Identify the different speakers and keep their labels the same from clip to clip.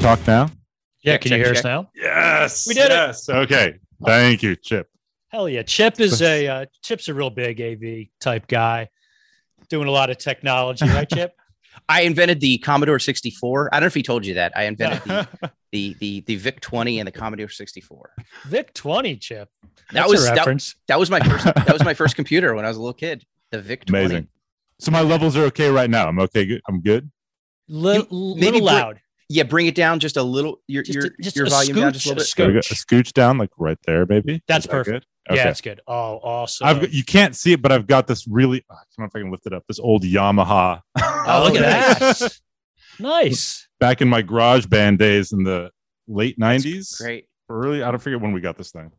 Speaker 1: talk now?
Speaker 2: Yeah,
Speaker 3: Check,
Speaker 2: can you
Speaker 3: check,
Speaker 2: hear us now?
Speaker 1: Yes.
Speaker 2: We did it.
Speaker 1: yes. Okay. Thank you, Chip.
Speaker 2: Hell yeah. Chip is a uh, Chip's a real big AV type guy, doing a lot of technology, right, Chip?
Speaker 3: I invented the Commodore 64. I don't know if he told you that. I invented the, the the the VIC 20 and the Commodore 64.
Speaker 2: Vic 20, Chip.
Speaker 3: That was
Speaker 2: a
Speaker 3: that,
Speaker 2: reference.
Speaker 3: that was my first that was my first computer when I was a little kid. The VIC 20.
Speaker 1: Amazing. So my levels are okay right now. I'm okay. Good. I'm good.
Speaker 2: Li-
Speaker 3: You-
Speaker 2: little
Speaker 3: maybe bring-
Speaker 2: loud.
Speaker 3: Yeah, bring it down just a little. Your
Speaker 2: Just
Speaker 3: your
Speaker 2: a- just
Speaker 3: your
Speaker 2: a
Speaker 3: volume down just a
Speaker 2: scooch,
Speaker 3: little
Speaker 2: a
Speaker 3: bit.
Speaker 2: scooch.
Speaker 1: There we go. A scooch down, like right there, maybe.
Speaker 2: That's
Speaker 1: Is that
Speaker 2: perfect.
Speaker 1: good?
Speaker 2: Yeah,
Speaker 1: Okay.
Speaker 2: it's good. Oh, awesome.
Speaker 1: I've got, you can't see it, but I've got this really. Ah, I don't know if I can lift it up. This old Yamaha.
Speaker 3: Oh, look at
Speaker 2: that. nice.
Speaker 1: Back in my garage band days in the late '90s.
Speaker 3: Great.
Speaker 1: Early. I don't forget when we got this thing.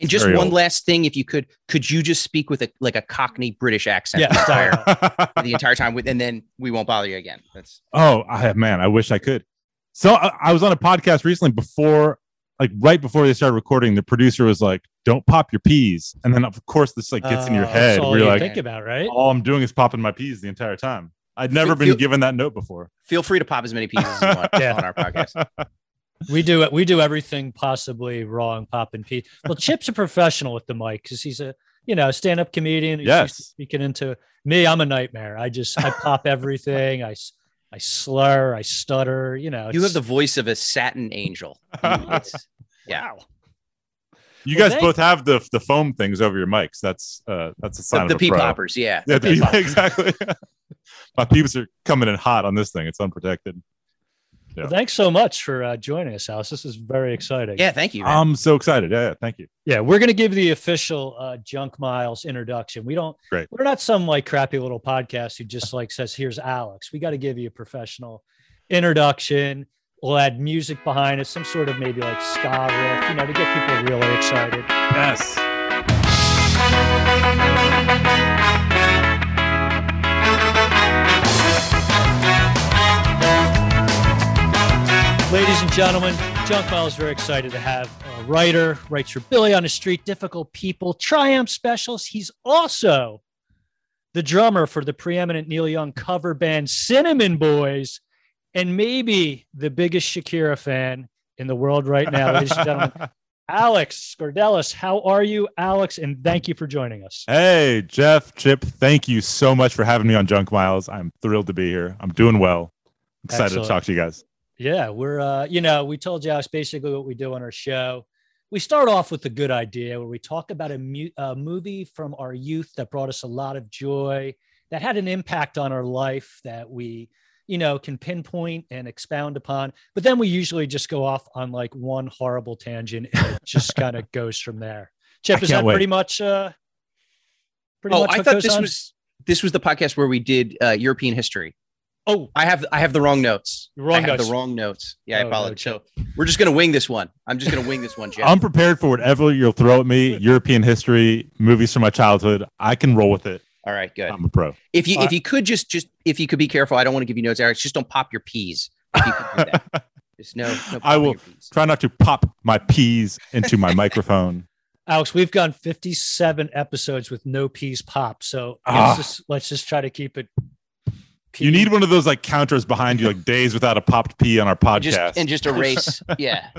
Speaker 3: And just
Speaker 1: Very
Speaker 3: one
Speaker 1: old.
Speaker 3: last thing, if you could, could you just speak with a like a Cockney British accent
Speaker 2: Yeah.
Speaker 3: the entire
Speaker 1: oh,
Speaker 3: the entire time, with, and then we won't bother you again. That's oh,
Speaker 1: I man, I wish I could. So I, I was on a podcast recently before, like right before they started recording. The producer was like, "Don't pop your peas," and then of course this like gets in your
Speaker 2: Uh,
Speaker 1: head.
Speaker 2: That's all
Speaker 1: We're
Speaker 2: you
Speaker 1: like,
Speaker 2: think about, right?
Speaker 1: all I'm doing is popping my peas the entire time. I'd never been
Speaker 3: Feel-
Speaker 1: given that note before.
Speaker 3: feel free to pop as many peas as you want
Speaker 2: Yeah.
Speaker 3: on our podcast.
Speaker 2: We do it. We do everything possibly wrong, popping Pete. Well, Chip's a professional with the mic because he's a you know stand up comedian. He's
Speaker 1: Yes.
Speaker 2: speaking into me. I'm a nightmare. I just I pop everything. I s- I slur. I stutter. You know.
Speaker 3: You have the voice of a satin angel. It's- yeah.
Speaker 2: wow.
Speaker 1: You
Speaker 2: Well,
Speaker 1: guys
Speaker 2: thank-
Speaker 1: both have the the foam things over your mics. That's uh that's a sign
Speaker 3: The, the
Speaker 1: of a
Speaker 3: pea poppers, yeah.
Speaker 1: Yeah,
Speaker 2: The
Speaker 1: the-
Speaker 2: poppers.
Speaker 1: exactly. my peeps are coming in hot on this thing. It's unprotected. Yeah.
Speaker 2: Well, thanks so much for uh, joining us, Alex. This is very exciting.
Speaker 3: Yeah, thank you. man.
Speaker 1: I'm so excited. Yeah, yeah thank you.
Speaker 2: Yeah, we're going to give the official uh, Junk Miles introduction. We don't.
Speaker 1: Great.
Speaker 2: We're not some like crappy little podcast who just like says, "Here's Alex." We got to give you a professional introduction. We'll add music behind it, some sort of maybe like ska riff, you know, to get people really excited.
Speaker 1: Yes.
Speaker 2: Gentlemen, Junk Miles is very excited to have a writer, writes for Billy on the Street, Difficult People, Triumph Specials. He's also the drummer for the preeminent Neil Young cover band Cinnamon Boys, and maybe the biggest Shakira fan in the world right now, ladies and gentlemen. Alex Scordelis, how are you, Alex? And thank you for joining us.
Speaker 1: Hey, Jeff, Chip, thank you so much for having me on Junk Miles. I'm thrilled to be here. I'm doing well. Excited
Speaker 2: Excellent.
Speaker 1: to talk to you guys.
Speaker 2: Yeah, we're uh, you know, we told you Alex basically what we do on our show. We start off with a good idea where we talk about a, mu- a movie from our youth that brought us a lot of joy, that had an impact on our life that we, you know, can pinpoint and expound upon. But then we usually just go off on like one horrible tangent and it just kind of goes from there. Chip, is that
Speaker 1: wait.
Speaker 2: pretty much uh pretty
Speaker 3: oh,
Speaker 2: much
Speaker 3: I thought this
Speaker 2: on?
Speaker 3: was this was the podcast where we did uh, European history.
Speaker 2: Oh
Speaker 3: I have I have the wrong notes.
Speaker 2: Wrong
Speaker 3: I have
Speaker 2: notes.
Speaker 3: the wrong notes. Yeah,
Speaker 2: Oh,
Speaker 3: I
Speaker 2: no,
Speaker 3: apologize.
Speaker 2: Chip.
Speaker 3: so we're just gonna wing this one. I'm just gonna wing this one, Jeff.
Speaker 1: I'm prepared for whatever you'll throw at me. European history, movies from my childhood. I can roll with it.
Speaker 3: All right, good.
Speaker 1: I'm a pro.
Speaker 3: If you
Speaker 2: Uh,
Speaker 3: if you could just just if you could be careful, I don't want to give you notes, Alex. Just don't pop your peas. If you could do that. Just no, no
Speaker 1: I will
Speaker 3: peas.
Speaker 1: try not to pop my peas into my microphone.
Speaker 2: Alex, we've gone 57 episodes with no peas pop. So
Speaker 1: Ah.
Speaker 2: let's, just, let's just try to keep it.
Speaker 1: You need one of those like counters behind you, like days without a popped pea on our podcast.
Speaker 3: just and just erase. yeah.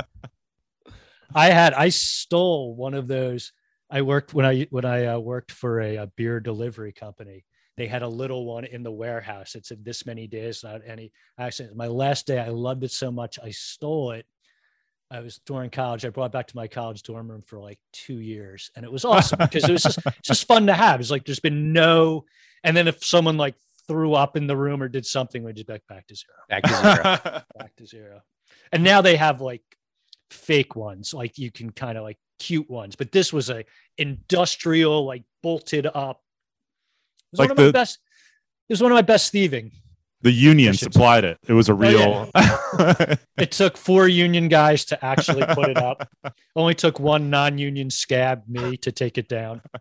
Speaker 2: I had, I stole one of those. I worked when I, when I uh, worked for a, a beer delivery company. They had a little one in the warehouse. It said this many days without any accident. My last day, I loved it so much. I stole it. I was during college. I brought it back to my college dorm room for like two years, and it was awesome because it was just just fun to have. It's like there's been no, and then if someone like threw up in the room or did something, we just back back to zero,
Speaker 3: Back to zero.
Speaker 2: back to zero. And now they have like fake ones, like you can kind of like cute ones, but this was a industrial, like bolted up. It was
Speaker 1: Like
Speaker 2: one of my
Speaker 1: the-
Speaker 2: best. It was one of my best thieving.
Speaker 1: the union supplied it. It was a real.
Speaker 2: It took four union guys to actually put it up. Only took one non-union scab, me, to take it down.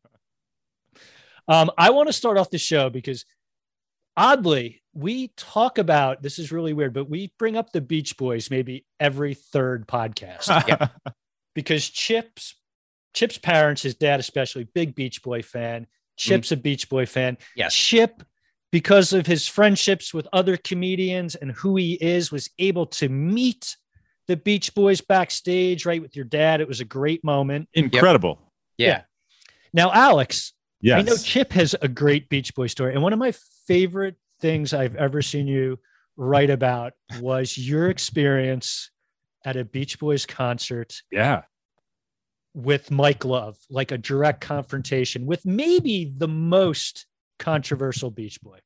Speaker 2: Um, I want to start off the show because oddly, we talk about this is really weird, but we bring up the Beach Boys maybe every third podcast because Chip's Chip's parents, his dad especially, big Beach Boy fan. Chip's a Beach Boy fan.
Speaker 3: Yes.
Speaker 2: Chip because of his friendships with other comedians and who he is, was able to meet the Beach Boys backstage, right, with your dad. It was a great moment.
Speaker 1: Incredible.
Speaker 3: Yeah.
Speaker 2: Now, Alex,
Speaker 1: Yes.
Speaker 2: I know Chip has a great Beach Boy story. And one of my favorite things I've ever seen you write about was your experience at a Beach Boys concert
Speaker 1: yeah.
Speaker 2: with Mike Love, like a direct confrontation with maybe the most controversial Beach Boy.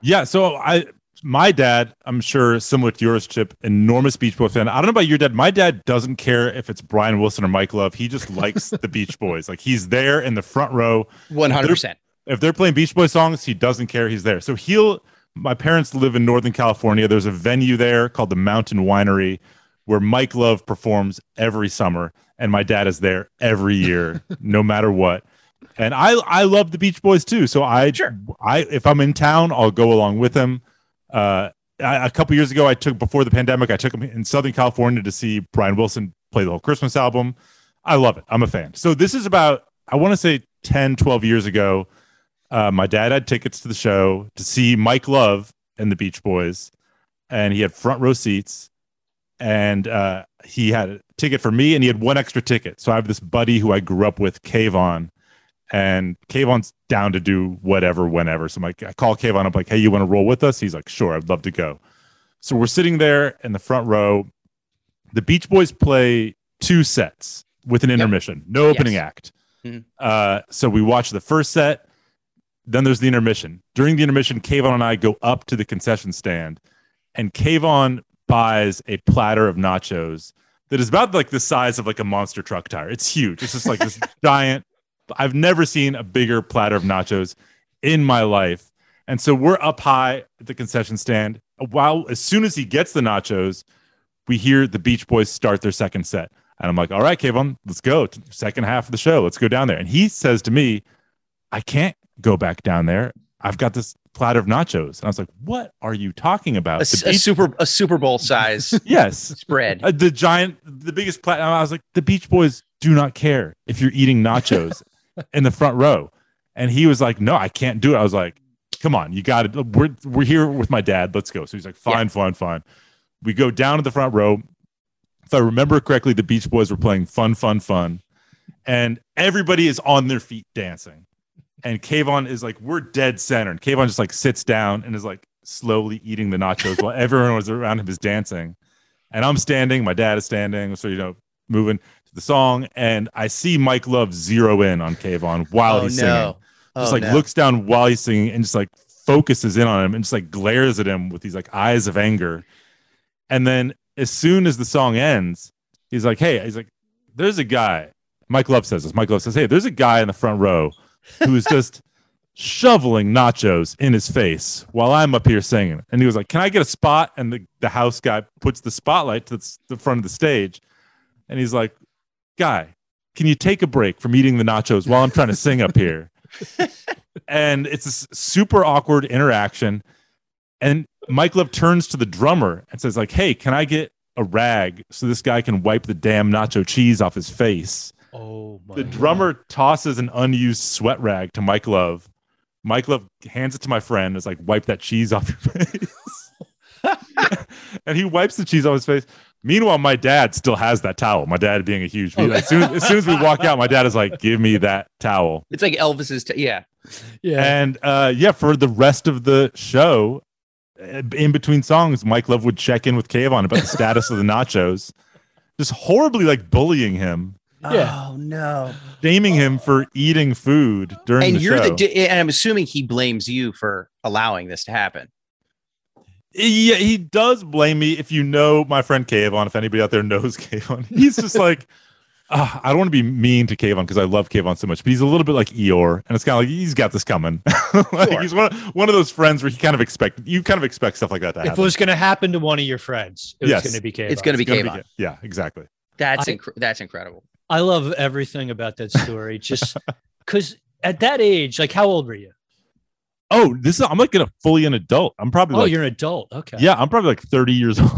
Speaker 1: Yeah. So I, my dad, I'm sure similar to yours, Chip, enormous Beach Boy fan. I don't know about your dad. My dad doesn't care if it's Brian Wilson or Mike Love. He just likes the Beach Boys. Like he's there in the front row.
Speaker 3: One hundred percent.
Speaker 1: If they're playing Beach Boy songs, he doesn't care. He's there. So he'll. My parents live in Northern California. There's a venue there called the Mountain Winery, where Mike Love performs every summer, and my dad is there every year, no matter what. And I I love the Beach Boys too. So I
Speaker 3: Sure.
Speaker 1: I if I'm in town, I'll go along with him. Uh, I, a couple years ago, I took before the pandemic, I took him in Southern California to see Brian Wilson play the whole Christmas album. I love it. I'm a fan. So this is about I want to say 10, 12 years ago. Uh, my dad had tickets to the show to see Mike Love and the Beach Boys, and he had front row seats. And uh, he had a ticket for me, and he had one extra ticket. So I have this buddy who I grew up with, Kayvon, and Kayvon's down to do whatever, whenever. So I'm like, I call Kayvon. I'm like, hey, you want to roll with us? He's like, sure, I'd love to go. So we're sitting there in the front row. The Beach Boys play two sets with an intermission, no opening
Speaker 3: Yes.
Speaker 1: act.
Speaker 3: Mhm.
Speaker 1: Uh, so we watch the first set. Then there's the intermission. During the intermission, Kayvon and I go up to the concession stand, and Kayvon buys a platter of nachos that is about like the size of like a monster truck tire. It's huge. It's just like this giant. I've never seen a bigger platter of nachos in my life. And so we're up high at the concession stand. While as soon as he gets the nachos, we hear the Beach Boys start their second set. And I'm like, all right, Kayvon, let's go. Second half of the show. Let's go down there. And he says to me, I can't go back down there. I've got this platter of nachos. And I was like, what are you talking about?
Speaker 3: A, a super a Super Bowl size
Speaker 1: yes.
Speaker 3: spread.
Speaker 1: Uh, the giant, the biggest platter. I was like, the Beach Boys do not care if you're eating nachos in the front row. And he was like, no, I can't do it. I was like, come on, you got it. We're, we're here with my dad. Let's go. So he's like, fine, fine, fine. We go down to the front row. If I remember correctly, the Beach Boys were playing Fun, Fun, Fun. And everybody is on their feet dancing. And Kayvon is like, we're dead center. And Kayvon just like sits down and is like slowly eating the nachos while everyone was around him is dancing. And I'm standing, my dad is standing, so you know, moving to the song, and I see Mike Love zero in on Kayvon while
Speaker 3: oh
Speaker 1: he's singing.
Speaker 3: no!
Speaker 1: Just
Speaker 3: Oh,
Speaker 1: like
Speaker 3: no.
Speaker 1: looks down while he's singing and just like focuses in on him and just like glares at him with these like eyes of anger. And then as soon as the song ends, he's like, Hey, he's like, there's a guy. Mike Love says this. Mike Love says, Hey, there's a guy in the front row who is just shoveling nachos in his face while I'm up here singing. And he was like, Can I get a spot? And the, the house guy puts the spotlight to the, front of the stage. And he's like, Guy, can you take a break from eating the nachos while I'm trying to sing up here? and it's a super awkward interaction. And Mike Love turns to the drummer and says, like, hey, can I get a rag so this guy can wipe the damn nacho cheese off his face?
Speaker 2: Oh my
Speaker 1: The drummer tosses an unused sweat rag to Mike Love. Mike Love hands it to my friend, is like, wipe that cheese off your face. and he wipes the cheese off his face. Meanwhile, my dad still has that towel. My dad being a huge,
Speaker 2: Oh.
Speaker 1: as, soon, as soon as we walk out, my dad is like, give me that towel.
Speaker 3: It's like Elvis's. T- yeah.
Speaker 2: Yeah.
Speaker 1: And uh, yeah, for the rest of the show, uh, in between songs, Mike Love would check in with Kayvon about the status of the nachos, just horribly like bullying him,
Speaker 2: Yeah.
Speaker 3: Oh no!
Speaker 1: shaming him for eating food during
Speaker 3: And
Speaker 1: the
Speaker 3: you're
Speaker 1: show.
Speaker 3: the. di- And I'm assuming he blames you for allowing this to happen.
Speaker 1: yeah, he does blame me. If you know my friend Kayvon, if anybody out there knows Kayvon, he's just like. Uh, I don't want to be mean to Kayvon because I love Kayvon so much, but he's a little bit like Eeyore, and it's kind of like he's got this coming. like,
Speaker 3: Sure.
Speaker 1: He's one, one of those friends where he kind of expect you kind of expect stuff like that to happen.
Speaker 2: if it was going to happen to one of your friends, it
Speaker 1: Yes.
Speaker 2: was going to be Kayvon.
Speaker 3: It's going to be
Speaker 1: It's
Speaker 3: Kayvon.
Speaker 1: yeah, exactly.
Speaker 3: That's
Speaker 2: I-
Speaker 3: inc- that's incredible.
Speaker 2: I love everything about that story. Just because at that age, like, how old were you?
Speaker 1: Oh, this is I'm like a fully an adult. I'm probably
Speaker 2: Oh,
Speaker 1: like
Speaker 2: you're an adult. Okay.
Speaker 1: yeah, I'm probably like 30 years old.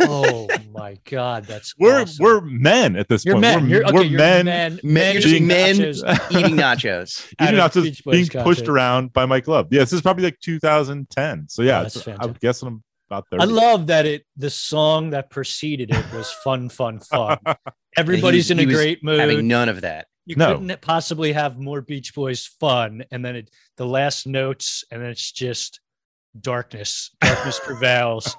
Speaker 2: Oh my God, that's
Speaker 1: we're
Speaker 2: awesome.
Speaker 1: we're men at this
Speaker 2: you're
Speaker 1: point.
Speaker 2: men.
Speaker 1: We're,
Speaker 2: You're, okay,
Speaker 1: we're
Speaker 2: you're
Speaker 1: men,
Speaker 2: men.
Speaker 3: Men-
Speaker 2: Men.
Speaker 3: you're
Speaker 2: eating
Speaker 3: men
Speaker 2: nachos.
Speaker 3: Eating nachos.
Speaker 2: Out
Speaker 1: even not just being pushed around by Mike Love. Yeah, this is probably like 2010. So yeah,
Speaker 2: Oh, that's
Speaker 1: it's- I'm
Speaker 2: fantastic.
Speaker 1: guessing I'm about 30.
Speaker 2: I love that it. The song that preceded it was fun, fun, fun. Everybody's in
Speaker 3: he
Speaker 2: a great mood.
Speaker 3: Having none of that.
Speaker 2: you
Speaker 1: No.
Speaker 2: couldn't possibly have more Beach Boys fun, and then it, the last notes, and then it's just darkness. Darkness prevails.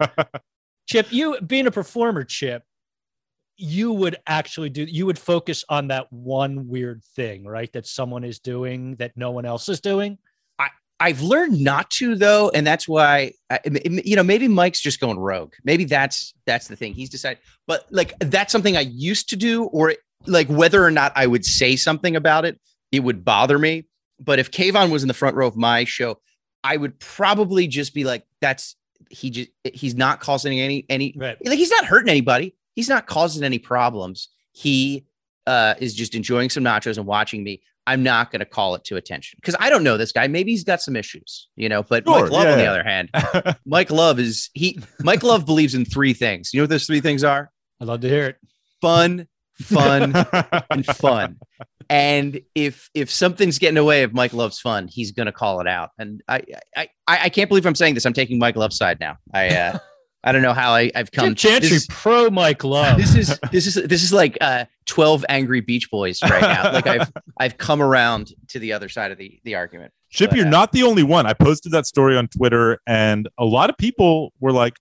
Speaker 2: Chip, you being a performer, Chip, you would actually do. You would focus on that one weird thing, right? That someone is doing that no one else is doing.
Speaker 3: I've learned not to though, and that's why I, you know maybe Mike's just going rogue. Maybe that's that's the thing he's decided. But like that's something I used to do, or like whether or not I would say something about it, it would bother me. But if Kayvon was in the front row of my show, I would probably just be like, "That's he just he's not causing any any
Speaker 2: Right.
Speaker 3: like he's not hurting anybody. He's not causing any problems. He uh, is just enjoying some nachos and watching me. I'm not going to call it to attention because I don't know this guy. Maybe he's got some issues, you know. But
Speaker 1: Sure,
Speaker 3: Mike Love,
Speaker 1: yeah,
Speaker 3: on the other hand, Mike Love is he. Mike Love believes in three things. You know what those three things are?
Speaker 2: I'd love to hear it.
Speaker 3: Fun, fun, and fun. And if if something's getting away of Mike Love's fun, he's going to call it out. And I I I, I can't believe I'm saying this. I'm taking Mike Love's side now. I uh, I don't know how I, I've come.
Speaker 2: Chantry
Speaker 3: this is-
Speaker 2: pro Mike Love.
Speaker 3: this is this is this is like uh 12 angry beach boys right now like i've i've come around to the other side of the the argument
Speaker 1: Chip,
Speaker 3: But,
Speaker 1: you're
Speaker 3: uh,
Speaker 1: not the only one. I posted that story on Twitter, and a lot of people were like,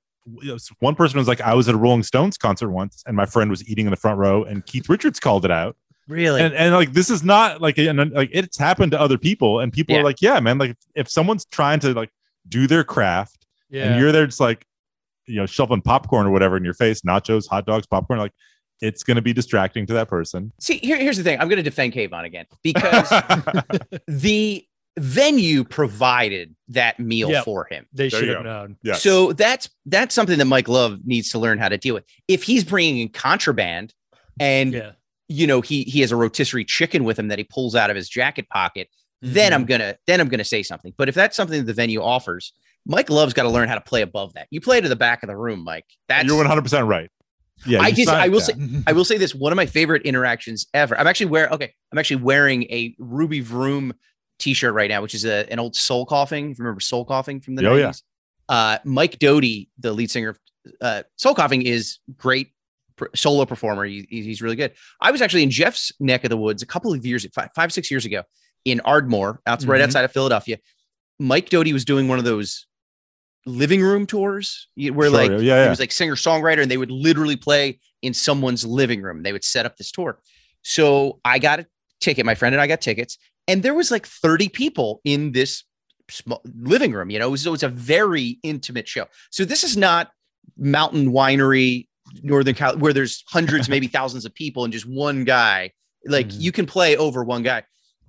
Speaker 1: one person was like, I was at a Rolling Stones concert once, and my friend was eating in the front row, and Keith Richards called it out.
Speaker 3: really
Speaker 1: And, and like, this is not like, an, like it's happened to other people, and people
Speaker 3: Yeah.
Speaker 1: are like, yeah, man, like if someone's trying to like do their craft,
Speaker 2: yeah.
Speaker 1: and you're there just like, you know, shoveling popcorn or whatever in your face, nachos, hot dogs, popcorn, like it's going to be distracting to that person.
Speaker 3: see here, here's the thing i'm going to defend Kayvon again because the venue provided that meal
Speaker 2: Yep.
Speaker 3: for him
Speaker 2: they
Speaker 1: There
Speaker 2: should have known.
Speaker 1: yeah.
Speaker 3: so that's that's something that mike love needs to learn how to deal with if he's bringing in contraband and
Speaker 2: Yeah.
Speaker 3: you know he he has a rotisserie chicken with him that he pulls out of his jacket pocket then
Speaker 2: Mhm.
Speaker 3: I'm gonna then I'm gonna say something. But if that's something that the venue offers, Mike Love's got to learn how to play above that. You play to the back of the room, Mike. That's
Speaker 1: you're 100 percent right. Yeah,
Speaker 3: I just I will
Speaker 1: yeah.
Speaker 3: say I will say this. One of my favorite interactions ever. I'm actually wearing okay. I'm actually wearing a Ruby Vroom t-shirt right now, which is a, an old soul coughing. Remember soul coughing from the
Speaker 1: Oh,
Speaker 3: 90s.
Speaker 1: yeah.
Speaker 3: Uh, Mike Doughty, the lead singer of uh, Soul Coughing, is great pr- solo performer. He- he's he's really good. I was actually in Jeff's neck of the woods a couple of years, five, five six years ago, in Ardmore, out right
Speaker 2: Mhm.
Speaker 3: outside of Philadelphia. Mike Doughty was doing one of those living room tours where
Speaker 1: Sure,
Speaker 3: like
Speaker 1: yeah, yeah.
Speaker 3: was like singer songwriter and they would literally play in someone's living room. They would set up this tour. So I got a ticket. My friend and I got tickets, and there was like 30 people in this small living room. You know, so it's a very intimate show. So this is not mountain winery, Northern Cal, where there's hundreds, maybe thousands of people and just one guy. Like
Speaker 2: Mhm.
Speaker 3: you can play over one guy,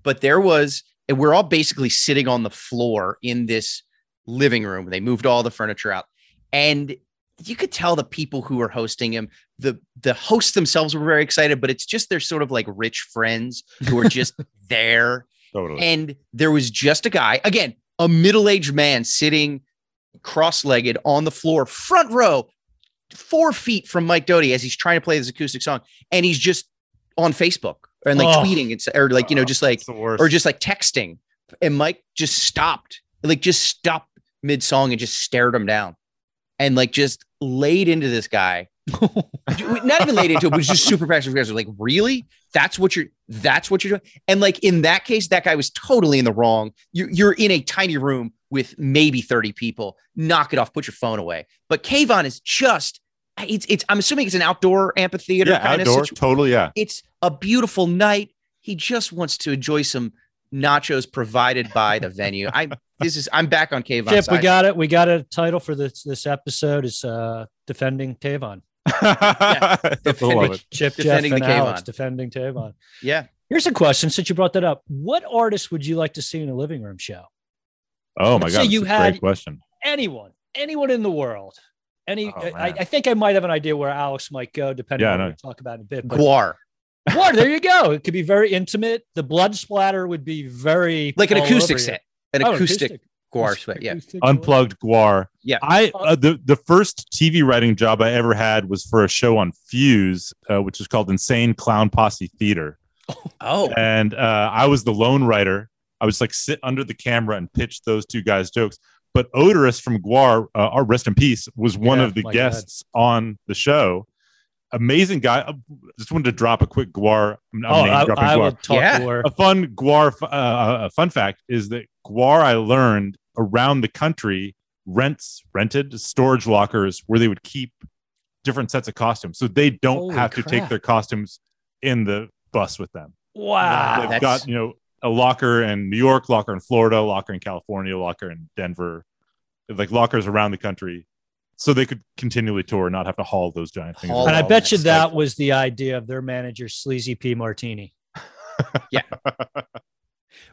Speaker 3: but there was, and we're all basically sitting on the floor in this living room. They moved all the furniture out, and you could tell the people who were hosting him, the the hosts themselves were very excited, but it's just they're sort of like rich friends who are just there.
Speaker 1: Totally.
Speaker 3: And there was just a guy, again, a middle-aged man sitting cross-legged on the floor, front row, four feet from Mike Doughty as he's trying to play this acoustic song, and he's just on Facebook and like
Speaker 2: Oh.
Speaker 3: tweeting and or like you know just like
Speaker 1: It's the worst.
Speaker 3: or just like texting. And Mike just stopped, like just stopped mid song and just stared him down and like just laid into this guy. Not even laid into it, but was just super passive aggressive. Like, really? That's what you're that's what you're doing. And like in that case, that guy was totally in the wrong. You're you're in a tiny room with maybe 30 people. Knock it off, put your phone away. But Kayvon is just it's it's I'm assuming it's an outdoor amphitheater
Speaker 1: yeah,
Speaker 3: kind
Speaker 1: outdoor, totally. Yeah.
Speaker 3: it's a beautiful night. He just wants to enjoy some nachos provided by the venue. I this is I'm back on Kayvon.
Speaker 2: Chip, we got it. We got a title for this this episode. Is uh defending Tavon.
Speaker 1: I love it.
Speaker 2: Chip,
Speaker 3: Defending
Speaker 2: Jeff,
Speaker 3: the
Speaker 2: and Alex defending Tavon.
Speaker 3: yeah.
Speaker 2: Here's a question: Since you brought that up, what artist would you like to see in a living room show?
Speaker 1: Oh my
Speaker 2: Let's
Speaker 1: god,
Speaker 2: say
Speaker 1: that's
Speaker 2: you
Speaker 1: a
Speaker 2: had-
Speaker 1: great question.
Speaker 2: Anyone, anyone in the world. Any,
Speaker 1: Oh,
Speaker 2: I. I think I might have an idea where Alex might go, depending
Speaker 1: Yeah,
Speaker 2: on what we talk about in a bit. But
Speaker 3: GWAR.
Speaker 2: What? There you go. It could be very intimate. The blood splatter would be very
Speaker 3: Like an acoustic
Speaker 2: over you.
Speaker 3: set. An
Speaker 2: Oh,
Speaker 3: acoustic. GWAR sweat. Yeah.
Speaker 1: unplugged GWAR.
Speaker 3: Yeah.
Speaker 1: I uh, the the first TV writing job I ever had was for a show on Fuse, uh, which is called Insane Clown Posse Theater,
Speaker 3: Oh,
Speaker 1: and uh, I was the lone writer. I was like sit under the camera and pitch those two guys jokes. But Oderus from GWAR, uh, our rest in peace, was one
Speaker 2: Yeah,
Speaker 1: of the
Speaker 2: my
Speaker 1: guests on the show. Amazing guy. I just wanted to drop a quick GWAR. I'm, I'm
Speaker 2: Oh,
Speaker 1: name
Speaker 2: I,
Speaker 1: dropping
Speaker 2: I
Speaker 1: GWAR
Speaker 2: will talk
Speaker 3: Yeah.
Speaker 2: more.
Speaker 1: a fun GWAR uh, a fun fact is that GWAR i learned around the country rents rented storage lockers where they would keep different sets of costumes so they don't
Speaker 2: Holy
Speaker 1: have to take their costumes in the bus with them
Speaker 2: Wow.
Speaker 1: they've
Speaker 3: that's-
Speaker 1: got you know a locker in new york locker in florida locker in california locker in denver like lockers around the country so they could continually tour and not have to haul those giant things
Speaker 3: Haul
Speaker 2: and I bet you
Speaker 3: that
Speaker 2: that
Speaker 3: stuff.
Speaker 2: was the idea of their manager, Sleazy P. Martini. Yeah.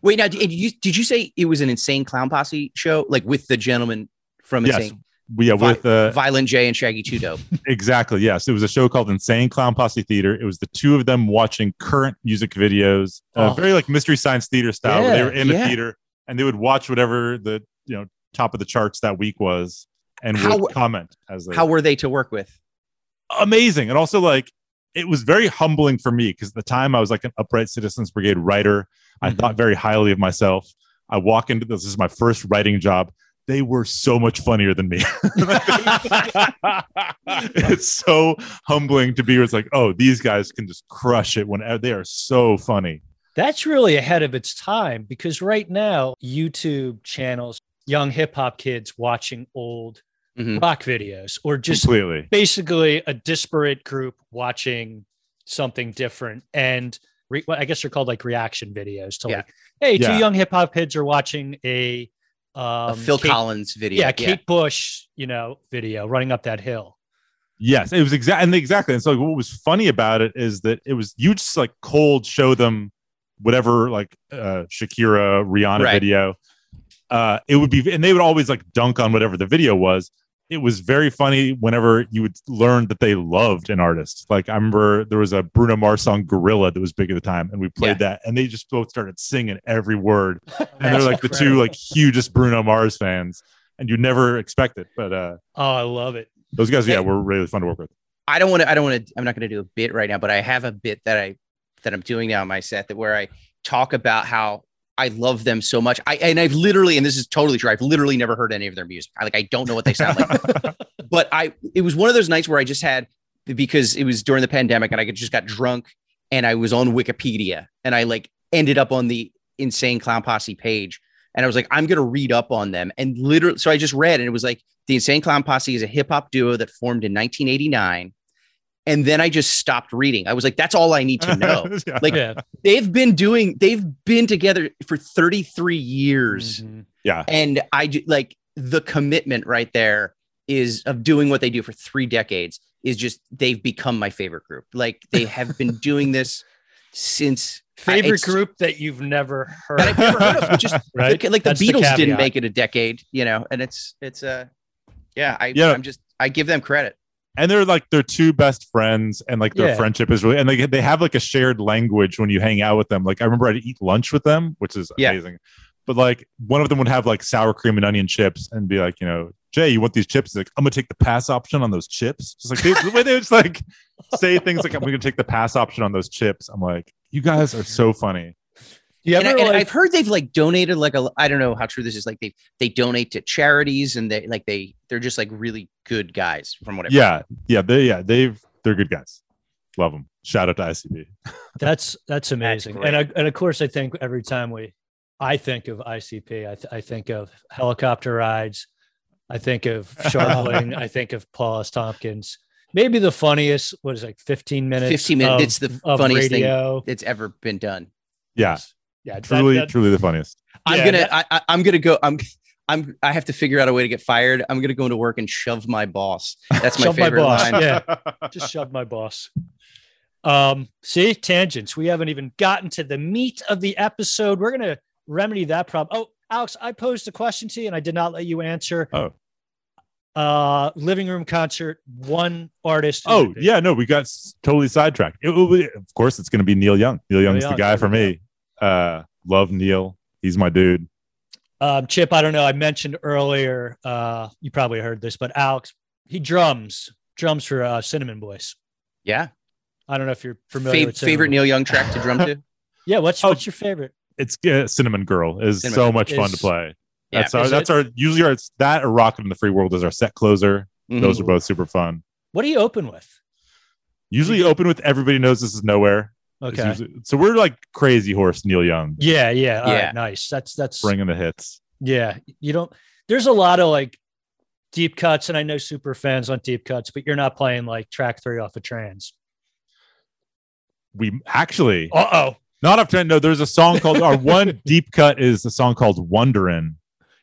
Speaker 3: Wait. Now, did you did you say it was an insane clown posse show, like with the gentleman from
Speaker 1: yes
Speaker 3: Insane,
Speaker 1: yeah
Speaker 3: Vi-
Speaker 1: with uh,
Speaker 3: Violent J and Shaggy Two Dope?
Speaker 1: Exactly. Yes, it was a show called Insane Clown Posse Theater. It was the two of them watching current music videos, uh,
Speaker 2: Oh.
Speaker 1: very like Mystery Science Theater style. where they were in
Speaker 3: yeah.
Speaker 1: a theater and they would watch whatever the you know top of the charts that week was and
Speaker 3: How-
Speaker 1: would comment as they.
Speaker 3: How were they to work with?
Speaker 1: amazing! And also like it was very humbling for me because at the time I was like an Upright Citizens Brigade writer. I
Speaker 2: Mhm.
Speaker 1: thought very highly of myself. I walk into this, this is my first writing job. They were so much funnier than me. it's so humbling to be where it's like, oh, these guys can just crush it when they are so funny.
Speaker 2: That's really ahead of its time because right now, YouTube channels, young hip hop kids watching old
Speaker 3: Mhm.
Speaker 2: rock videos or just
Speaker 1: Completely.
Speaker 2: basically a disparate group watching something different. And re- well, I guess they're called like reaction videos to
Speaker 3: Yeah.
Speaker 2: like, hey, two young hip hop kids are watching a, um,
Speaker 3: A Phil
Speaker 2: Kate-
Speaker 3: Collins video.
Speaker 2: Yeah, Kate Bush, you know, video running up that hill.
Speaker 1: Yes, it was exactly and exactly. And so like, what was funny about it is that it was you just like cold show them whatever like uh Shakira Rihanna
Speaker 3: Right.
Speaker 1: video. Uh it would be and they would always like dunk on whatever the video was. It was very funny whenever you would learn that they loved an artist. Like I remember there was a Bruno Mars song Gorilla that was big at the time and we played that and they just both started singing every word. And they're like the two like hugest Bruno Mars fans and you never expect it. But uh
Speaker 2: Oh, I love it.
Speaker 1: those guys yeah were really fun to work with.
Speaker 3: I don't want to. I don't want to. I'm not going to do a bit right now, but I have a bit that I that I'm doing now in my set that where I talk about how I love them so much. I and I've literally, and this is totally true. I've literally never heard any of their music. I like. I don't know what they sound like. but I. It was one of those nights where I just had because it was during the pandemic and I just got drunk and I was on Wikipedia and I like ended up on the Insane Clown Posse page and I was like, I'm gonna read up on them and literally. So I just read and it was like the Insane Clown Posse is a hip hop duo that formed in 1989. And then I just stopped reading. I was like, that's all I need to know.
Speaker 1: Yeah.
Speaker 3: Like
Speaker 2: yeah.
Speaker 3: they've been doing, they've been together for 33 years.
Speaker 2: Mhm.
Speaker 1: yeah.
Speaker 3: And I ju- like the commitment right there is of doing what they do for three decades is just, they've become my favorite group. Like they have been doing this since
Speaker 2: Favorite
Speaker 3: it's-
Speaker 2: group that you've never heard.
Speaker 3: that I've never heard of, which is
Speaker 2: right?
Speaker 3: like, like the
Speaker 2: That's the
Speaker 3: Beatles didn't make it a decade, you know, and it's, it's, uh, yeah, I,
Speaker 1: Yeah.
Speaker 3: I'm just, I give them credit.
Speaker 1: And they're like their two best friends and like their
Speaker 2: Yeah.
Speaker 1: friendship is really and they, they have like a shared language when you hang out with them. Like i remember i'd eat lunch with them which is
Speaker 3: Yeah.
Speaker 1: amazing. But like one of them would have like sour cream and onion chips and be like you know jay you want these chips? He's like i'm gonna take the pass option on those chips. Just like they, the way they would just like say things like i'm gonna take the pass option on those chips. I'm like you guys are so funny
Speaker 2: Do you
Speaker 3: and, I, and
Speaker 2: like,
Speaker 3: I've heard they've like donated like a I don't know how true this is like they they donate to charities and they like they they're just like really good guys from whatever.
Speaker 1: yeah yeah they yeah they've they're good guys love them shout out to ICP
Speaker 2: That's that's amazing,
Speaker 3: great.
Speaker 2: and I, and of course, I think every time we, I think of ICP, I, th- I think of helicopter rides, I think of Scharpling, I think of Paul F. Tompkins. Maybe the funniest what is it, like fifteen minutes.
Speaker 3: 15 minutes.
Speaker 2: of-
Speaker 3: It's the funniest
Speaker 2: radio.
Speaker 3: thing that's ever been done.
Speaker 1: yeah
Speaker 2: Yeah,
Speaker 1: truly
Speaker 2: that-
Speaker 1: truly the funniest
Speaker 3: I'm
Speaker 2: Yeah,
Speaker 3: gonna
Speaker 2: that-
Speaker 3: I, I, I'm gonna go I'm I'm I have to figure out a way to get fired. I'm gonna go into work and shove my boss. That's my
Speaker 2: Shove my
Speaker 3: favorite
Speaker 2: boss.
Speaker 3: line.
Speaker 2: Yeah. just shove my boss. Um, see, tangents. We haven't even gotten to the meat of the episode. We're gonna remedy that problem. Oh, Alex, I posed a question to you and I did not let you answer.
Speaker 1: Oh.
Speaker 2: Uh living room concert, one artist.
Speaker 1: Oh yeah, no, we got s- totally sidetracked. It will be, of course, it's going to be Neil Young. Neil Young's
Speaker 2: Young,
Speaker 1: the guy for me. Uh, love Neil. He's my dude.
Speaker 2: Um, Chip, I don't know. I mentioned earlier, uh, you probably heard this, but Alex, he drums, drums for uh, Cinnamon Boys.
Speaker 3: Yeah.
Speaker 2: I don't know if you're familiar
Speaker 3: Fav-
Speaker 2: with Cinnamon
Speaker 3: favorite
Speaker 2: Boys.
Speaker 3: Neil Young track to drum to?
Speaker 2: Yeah, what's
Speaker 1: Oh.
Speaker 2: what's your favorite?
Speaker 1: It's uh, Cinnamon Girl is
Speaker 3: Cinnamon
Speaker 1: so
Speaker 3: Girl
Speaker 1: much fun to
Speaker 2: is-
Speaker 1: play.
Speaker 3: Yeah.
Speaker 1: That's our that's
Speaker 2: it?
Speaker 1: our usually our it's that or Rockin' in the Free World is our set closer.
Speaker 3: Mhm.
Speaker 1: Those are both super fun.
Speaker 2: What do you open with?
Speaker 1: Usually open with everybody knows this is nowhere. It's
Speaker 2: Okay.
Speaker 1: usually- so we're like crazy horse Neil Young
Speaker 2: Yeah, yeah. All right,
Speaker 3: Yeah.
Speaker 2: nice. That's that's
Speaker 1: bringing the hits.
Speaker 2: yeah. You don't there's a lot of like deep cuts, and I know super fans on deep cuts, but you're not playing like track three off of trans.
Speaker 1: We actually
Speaker 2: Uh oh.
Speaker 1: not off trend. No, there's a song called our one deep cut is a song called Wonderin'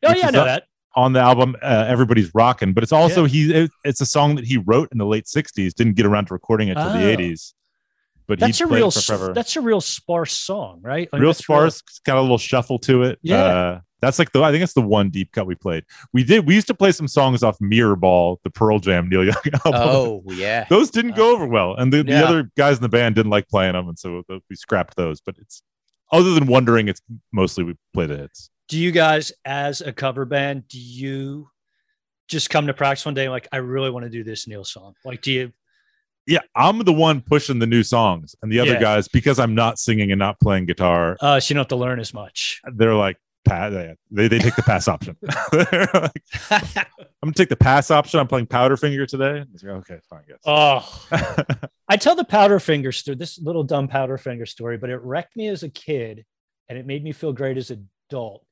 Speaker 2: Oh yeah, I know that.
Speaker 1: on the album uh, Everybody's Rocking, but it's also he it- it's a song that he wrote in the late 60s, didn't get around to recording it till
Speaker 2: Oh.
Speaker 1: the 80s. But
Speaker 2: That's a real
Speaker 1: forever.
Speaker 2: that's a real sparse song, right? Like,
Speaker 1: real sparse, it's got a little shuffle to it.
Speaker 2: Yeah.
Speaker 1: Uh, that's like the I think it's the one deep cut we played. We did we used to play some songs off Mirror Ball, the Pearl Jam Neil Young album.
Speaker 3: Oh, yeah.
Speaker 1: Those didn't go over well, and the,
Speaker 3: Yeah.
Speaker 1: the other guys in the band didn't like playing them, and so we scrapped those. But it's other than wondering, it's mostly we play the hits.
Speaker 2: do you guys as a cover band do you just come to practice one day like i really want to do this neil song like do you
Speaker 1: Yeah, I'm the one pushing the new songs, and the other
Speaker 2: Yeah.
Speaker 1: guys because I'm not singing and not playing guitar,
Speaker 2: uh so you don't have to learn as much
Speaker 1: they're like. They, they take the pass option. Like, I'm gonna take the pass option. I'm playing Powderfinger today. Like, okay, fine, guys.
Speaker 2: oh i tell the powderfinger story this little dumb powderfinger story but it wrecked me as a kid and it made me feel great as an adult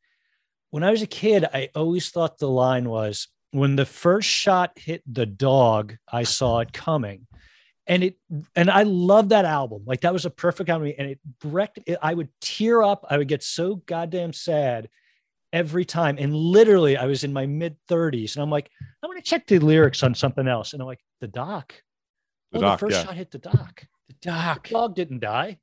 Speaker 2: when i was a kid i always thought the line was when the first shot hit the dog i saw it coming and it and i love that album like that was a perfect album and it wrecked it, i would tear up i would get so goddamn sad every time and literally i was in my mid 30s and i'm like i want to check the lyrics on something else and i'm like the doc
Speaker 1: The
Speaker 2: oh,
Speaker 1: doc,
Speaker 2: the first
Speaker 1: yeah.
Speaker 2: shot hit the doc
Speaker 3: the doc.
Speaker 2: the dog didn't die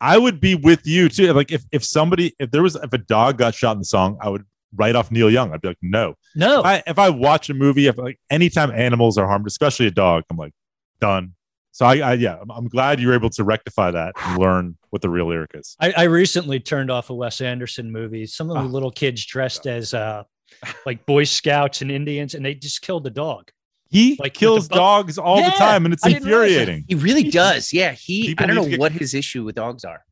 Speaker 1: I would be with you too. Like if if somebody if there was if a dog got shot in the song, I would write off Neil Young. I'd be like, no.
Speaker 2: no
Speaker 1: If I if I watch a movie, if like anytime animals are harmed, especially a dog, I'm like, done. So I, I yeah, I'm, I'm glad you were able to rectify that and learn what the real lyric is.
Speaker 2: I, I recently turned off a Wes Anderson movie. Some of the
Speaker 1: Oh.
Speaker 2: little kids dressed as uh, like Boy Scouts and Indians, and they just killed the dog.
Speaker 1: He
Speaker 2: Like,
Speaker 1: kills
Speaker 2: bu-
Speaker 1: dogs all the time, and it's
Speaker 2: I didn't realize that.
Speaker 1: infuriating.
Speaker 3: He really does. Yeah. He,
Speaker 1: People
Speaker 3: I don't know
Speaker 1: get-
Speaker 3: what his issue with dogs are.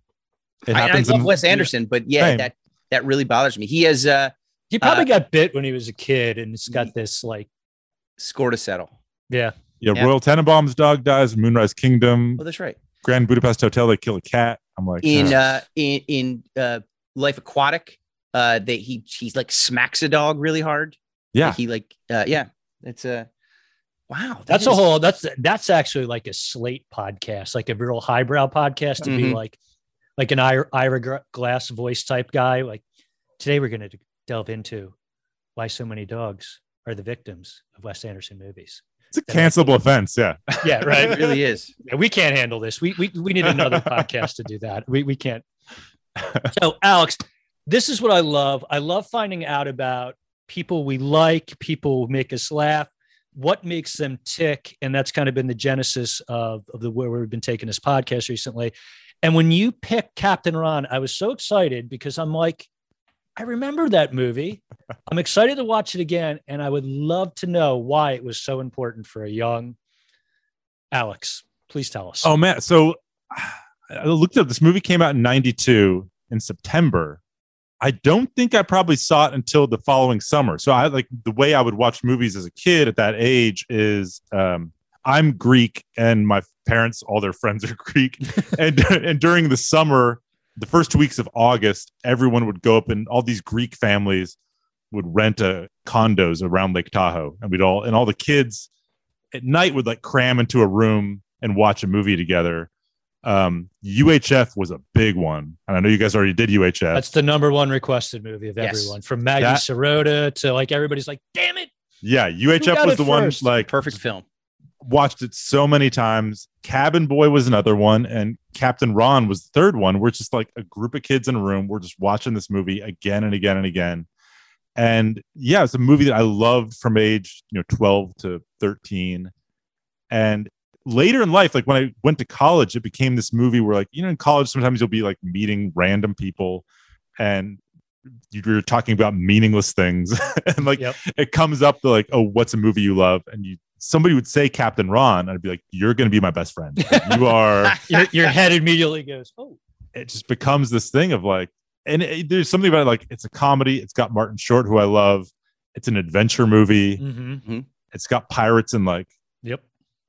Speaker 1: It
Speaker 3: I, I
Speaker 1: happens
Speaker 3: love
Speaker 1: in-
Speaker 3: Wes Anderson, but yeah,
Speaker 1: Same.
Speaker 3: that, that really bothers me. He has uh,
Speaker 2: He probably
Speaker 3: Uh,
Speaker 2: got bit when he was a kid, and it's got this like,
Speaker 3: score to settle.
Speaker 2: yeah,
Speaker 1: Yeah,
Speaker 3: Yeah.
Speaker 1: Royal Tenenbaum's dog dies. Moonrise Kingdom,
Speaker 3: Oh, that's right.
Speaker 1: Grand Budapest Hotel. They kill a cat. I'm like,
Speaker 3: In
Speaker 1: "Ugh."
Speaker 3: uh, in in uh, Life Aquatic, uh, that he he like smacks a dog really hard.
Speaker 1: yeah,
Speaker 3: Like, he like uh, yeah. It's a wow. that
Speaker 2: that's a whole. That's that's actually like a slate podcast, like a real highbrow podcast to be
Speaker 3: Mhm.
Speaker 2: like, like an Ira, Ira Glass voice type guy. Like today, we're going to delve into why so many dogs are the victims of Wes Anderson movies.
Speaker 1: It's a cancelable offense. Yeah,
Speaker 2: Yeah,
Speaker 3: It
Speaker 2: right.
Speaker 3: really is.
Speaker 2: Yeah, we can't handle this. We we we need another podcast to do that. We we can't. So, Alex, this is what I love. I love finding out about people we like, people who make us laugh, what makes them tick, and that's kind of been the genesis of of the where we've been taking this podcast recently. And when you picked Captain Ron, I was so excited because I'm like, I remember that movie. I'm excited to watch it again, and I would love to know why it was so important for a young Alex. Please tell us.
Speaker 1: Oh man, so I looked up this movie came out in 92 in September. I don't think I probably saw it until the following summer. So I like the way I would watch movies as a kid at that age is um I'm Greek and my parents all their friends are Greek and and during the summer the first two weeks of August everyone would go up and all these Greek families would rent a condos around Lake Tahoe and we'd all and all the kids at night would like cram into a room and watch a movie together. Um, UHF was a big one, and I know you guys already did UHF.
Speaker 2: That's the number one requested movie of
Speaker 3: Yes.
Speaker 2: everyone, from Maggie
Speaker 1: That-
Speaker 2: Sirota to like everybody's like, "Damn it!"
Speaker 1: yeah, UHF was
Speaker 2: it
Speaker 1: the one like
Speaker 3: Perfect film.
Speaker 1: Watched it so many times. Cabin Boy was another one, and Captain Ron was the third one. We're just like a group of kids in a room. We're just watching this movie again and again and again. And yeah, it's a movie that I loved from age you know 12 to 13. And later in life, like when I went to college, it became this movie where like you know in college sometimes you'll be like meeting random people, and you're talking about meaningless things and like
Speaker 2: Yep.
Speaker 1: it comes up to like oh what's a movie you love and you somebody would say captain ron i'd be like you're gonna be my best friend. Like, you are
Speaker 2: your, your head immediately goes, oh,
Speaker 1: it just becomes this thing of like and it, there's something about it like it's a comedy it's got martin short who i love it's an adventure movie.
Speaker 2: Mm-hmm.
Speaker 1: it's got pirates and like
Speaker 2: yep.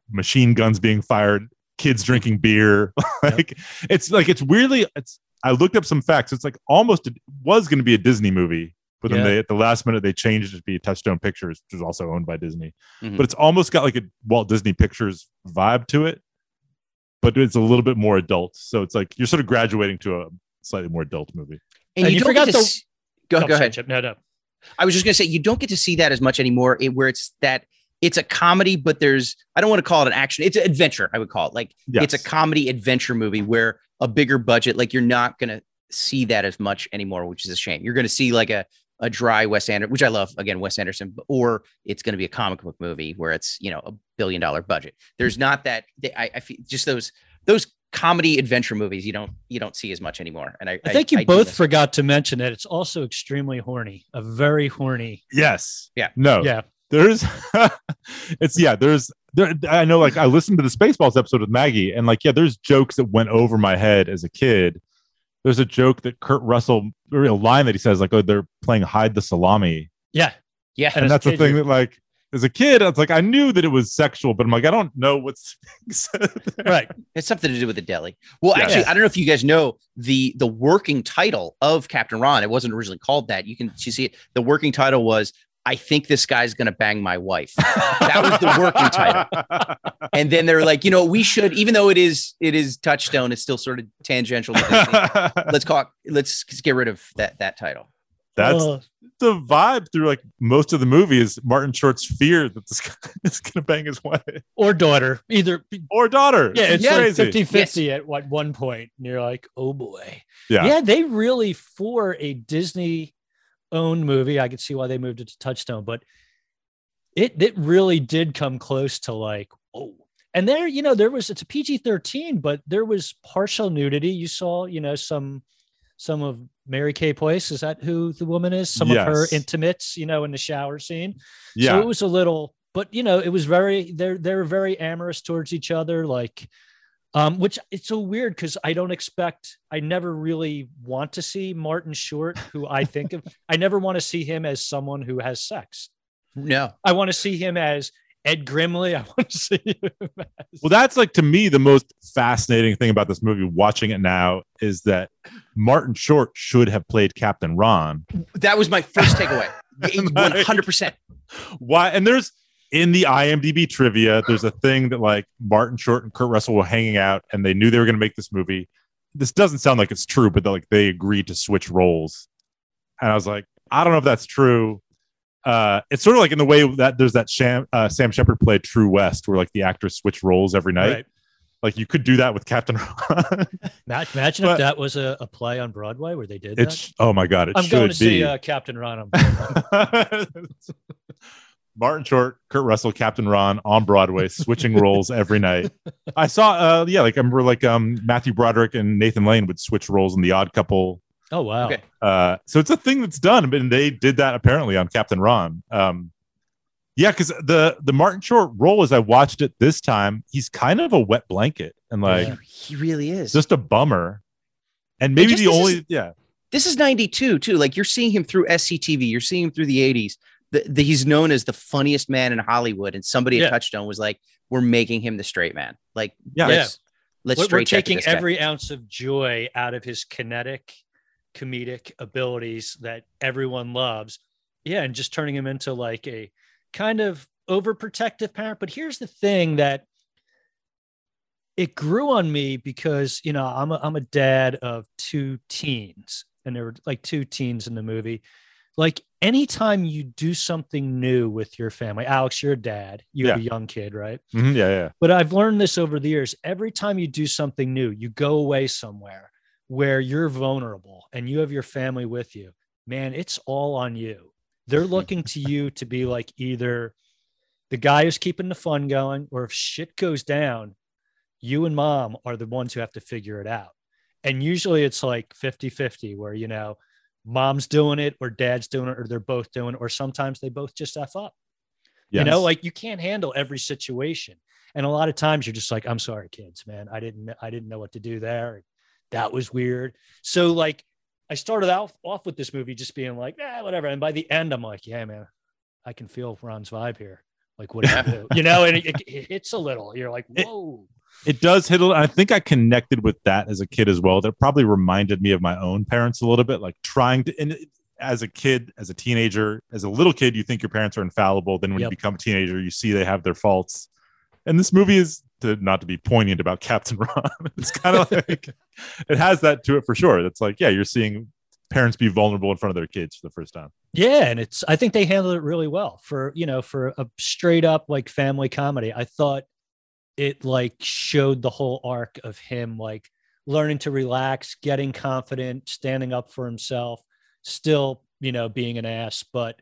Speaker 1: machine guns being fired kids drinking beer. Like it's like it's weirdly it's i looked up some facts it's like almost it was going to be a disney movie but then
Speaker 2: Yeah.
Speaker 1: they at the last minute they changed it to be touchstone pictures which is also owned by disney
Speaker 3: Mhm.
Speaker 1: but it's almost got like a walt disney pictures vibe to it but it's a little bit more adult so it's like you're sort of graduating to a slightly more adult movie
Speaker 3: and,
Speaker 2: And
Speaker 3: you,
Speaker 2: you forgot
Speaker 3: to
Speaker 2: the-
Speaker 3: s- go,
Speaker 2: Oh,
Speaker 3: go
Speaker 2: sorry,
Speaker 3: ahead.
Speaker 2: Chip. No, no.
Speaker 3: I was just gonna say you don't get to see that as much anymore. It, where it's that it's a comedy, but there's I don't want to call it an action. It's an adventure. I would call it like
Speaker 1: yes.
Speaker 3: it's a comedy adventure movie where a bigger budget. Like you're not gonna see that as much anymore, which is a shame. You're gonna see like a a dry Wes Anderson, which I love. Again, Wes Anderson, or it's going to be a comic book movie where it's you know a billion dollar budget. There's not that. they- I, I feel just those those comedy adventure movies. You don't you don't see as much anymore. And I
Speaker 2: I think you
Speaker 3: do
Speaker 2: both forgot to mention that it's also extremely horny, a very horny.
Speaker 1: yes
Speaker 3: Yeah.
Speaker 1: no
Speaker 2: Yeah.
Speaker 1: there's it's yeah there's there i know like i listened to the spaceballs episode with maggie and like yeah there's jokes that went over my head as a kid there's a joke that kurt russell or a line that he says like oh they're playing hide the salami
Speaker 2: Yeah.
Speaker 3: yeah.
Speaker 1: and
Speaker 2: as
Speaker 1: that's the thing that like as a kid it's like i knew that it was sexual but i'm like i don't know what's being said there.
Speaker 2: Right.
Speaker 3: It's something to do with the deli. Well,
Speaker 1: Yeah.
Speaker 3: actually, I don't know if you guys know the the working title of Captain Ron. It wasn't originally called that. You can you see it. The working title was "I think this guy's gonna bang my wife," That was the working title. and then they're like, you know, we should, even though it is it is Touchstone, it's still sort of tangential. Let's call. Let's get rid of that that title.
Speaker 1: that's the vibe through like most of the movie is martin short's fear that this guy is gonna bang his wife
Speaker 2: or daughter, either.
Speaker 1: or daughter
Speaker 2: Yeah, it's
Speaker 3: Yeah.
Speaker 2: like
Speaker 1: crazy
Speaker 2: 50 50 at what one. And you're like, oh boy.
Speaker 1: yeah
Speaker 2: Yeah, they really, for a Disney owned movie, I could see why they moved it to Touchstone, but it, it really did come close to like, oh. And there, you know, there was, it's a PG 13, but there was partial nudity. You saw, you know, some, some of Mary Kay Place. Is that who the woman is? Some of her intimates, you know, in the shower scene.
Speaker 1: yeah
Speaker 2: So it was a little, but you know, it was very they're they're very amorous towards each other, like um, which it's so weird because I don't expect I never really want to see Martin Short, who I think of, I never want to see him as someone who has sex.
Speaker 3: No,
Speaker 2: I want to see him as Ed Grimley. I want to see him as
Speaker 1: Well, that's like to me the most fascinating thing about this movie. Watching it now is that Martin Short should have played Captain Ron.
Speaker 3: that was my first takeaway. One hundred percent.
Speaker 1: Why? And there's in the IMDb trivia, there's a thing that like Martin Short and Kurt Russell were hanging out, and they knew they were going to make this movie. This doesn't sound like it's true, but like they agreed to switch roles, and I was like, I don't know if that's true. Uh, it's sort of like in the way that there's that Sham, uh, Sam Shepard played True West, where like the actors switch roles every night.
Speaker 2: Right.
Speaker 1: Like you could do that with Captain Ron.
Speaker 2: Imagine
Speaker 1: But-
Speaker 2: if that was a, a play on Broadway where they did that.
Speaker 1: it's oh my god, it
Speaker 2: I'm
Speaker 1: should
Speaker 2: going to
Speaker 1: be.
Speaker 2: see uh, Captain Ron. on Broadway.
Speaker 1: Martin Short, Kurt Russell, Captain Ron on Broadway, switching roles every night. I saw, uh, yeah, like I remember, like um, Matthew Broderick and Nathan Lane would switch roles in The Odd Couple.
Speaker 2: oh wow.
Speaker 3: Okay.
Speaker 1: Uh, so it's a thing that's done, and they did that apparently on Captain Ron. Um, yeah, because the the Martin Short role, as I watched it this time, he's kind of a wet blanket and like
Speaker 2: Yeah.
Speaker 3: He really is.
Speaker 1: just a bummer. And maybe
Speaker 3: just
Speaker 1: the only
Speaker 3: is-
Speaker 1: yeah
Speaker 3: this is 92 too like you're seeing him through sctv you're seeing him through the 80s the, the, he's known as the funniest man in hollywood and somebody
Speaker 2: Yeah.
Speaker 3: at touchstone was like we're making him the straight man like
Speaker 1: Yeah.
Speaker 3: let's, let's
Speaker 2: We're, we're taking
Speaker 3: this guy.
Speaker 2: every ounce of joy out of his kinetic comedic abilities that everyone loves yeah and just turning him into like a kind of overprotective parent but here's the thing that it grew on me because you know i'm a, I'm a dad of two teens and there were like two teens in the movie like anytime you do something new with your family alex you're a dad you have a young kid right
Speaker 1: Mhm, yeah yeah
Speaker 2: but I've learned this over the years. Every time you do something new, you go away somewhere where you're vulnerable and you have your family with you. Man, it's all on you. They're looking to you to be like either the guy who's keeping the fun going, or if shit goes down, you and mom are the ones who have to figure it out. And usually it's like 50 50, where, you know, mom's doing it or dad's doing it or they're both doing it or sometimes they both just f up. You know, like you can't handle every situation. And a lot of times you're just like, I'm sorry, kids, man. I didn't I didn't know what to do there. That was weird. So like I started out off with this movie just being like, eh, whatever. And by the end, I'm like, yeah, man, I can feel Ron's vibe here. Like, what do you do? You know, and it, it, it hits a little. You're like, whoa.
Speaker 1: It does hit a. I think I connected with that as a kid as well. That probably reminded me of my own parents a little bit, like trying to. And as a kid, as a teenager, as a little kid, you think your parents are infallible. Then when you become a teenager, you see they have their faults. And this movie is to not to be poignant about Captain Ron. It's kind of like it has that to it for sure. It's like, yeah, you're seeing parents be vulnerable in front of their kids for the first time.
Speaker 2: Yeah, and it's I think they handled it really well for you know for a straight up like family comedy. I thought it like showed the whole arc of him like learning to relax, getting confident, standing up for himself, still you know being an ass, but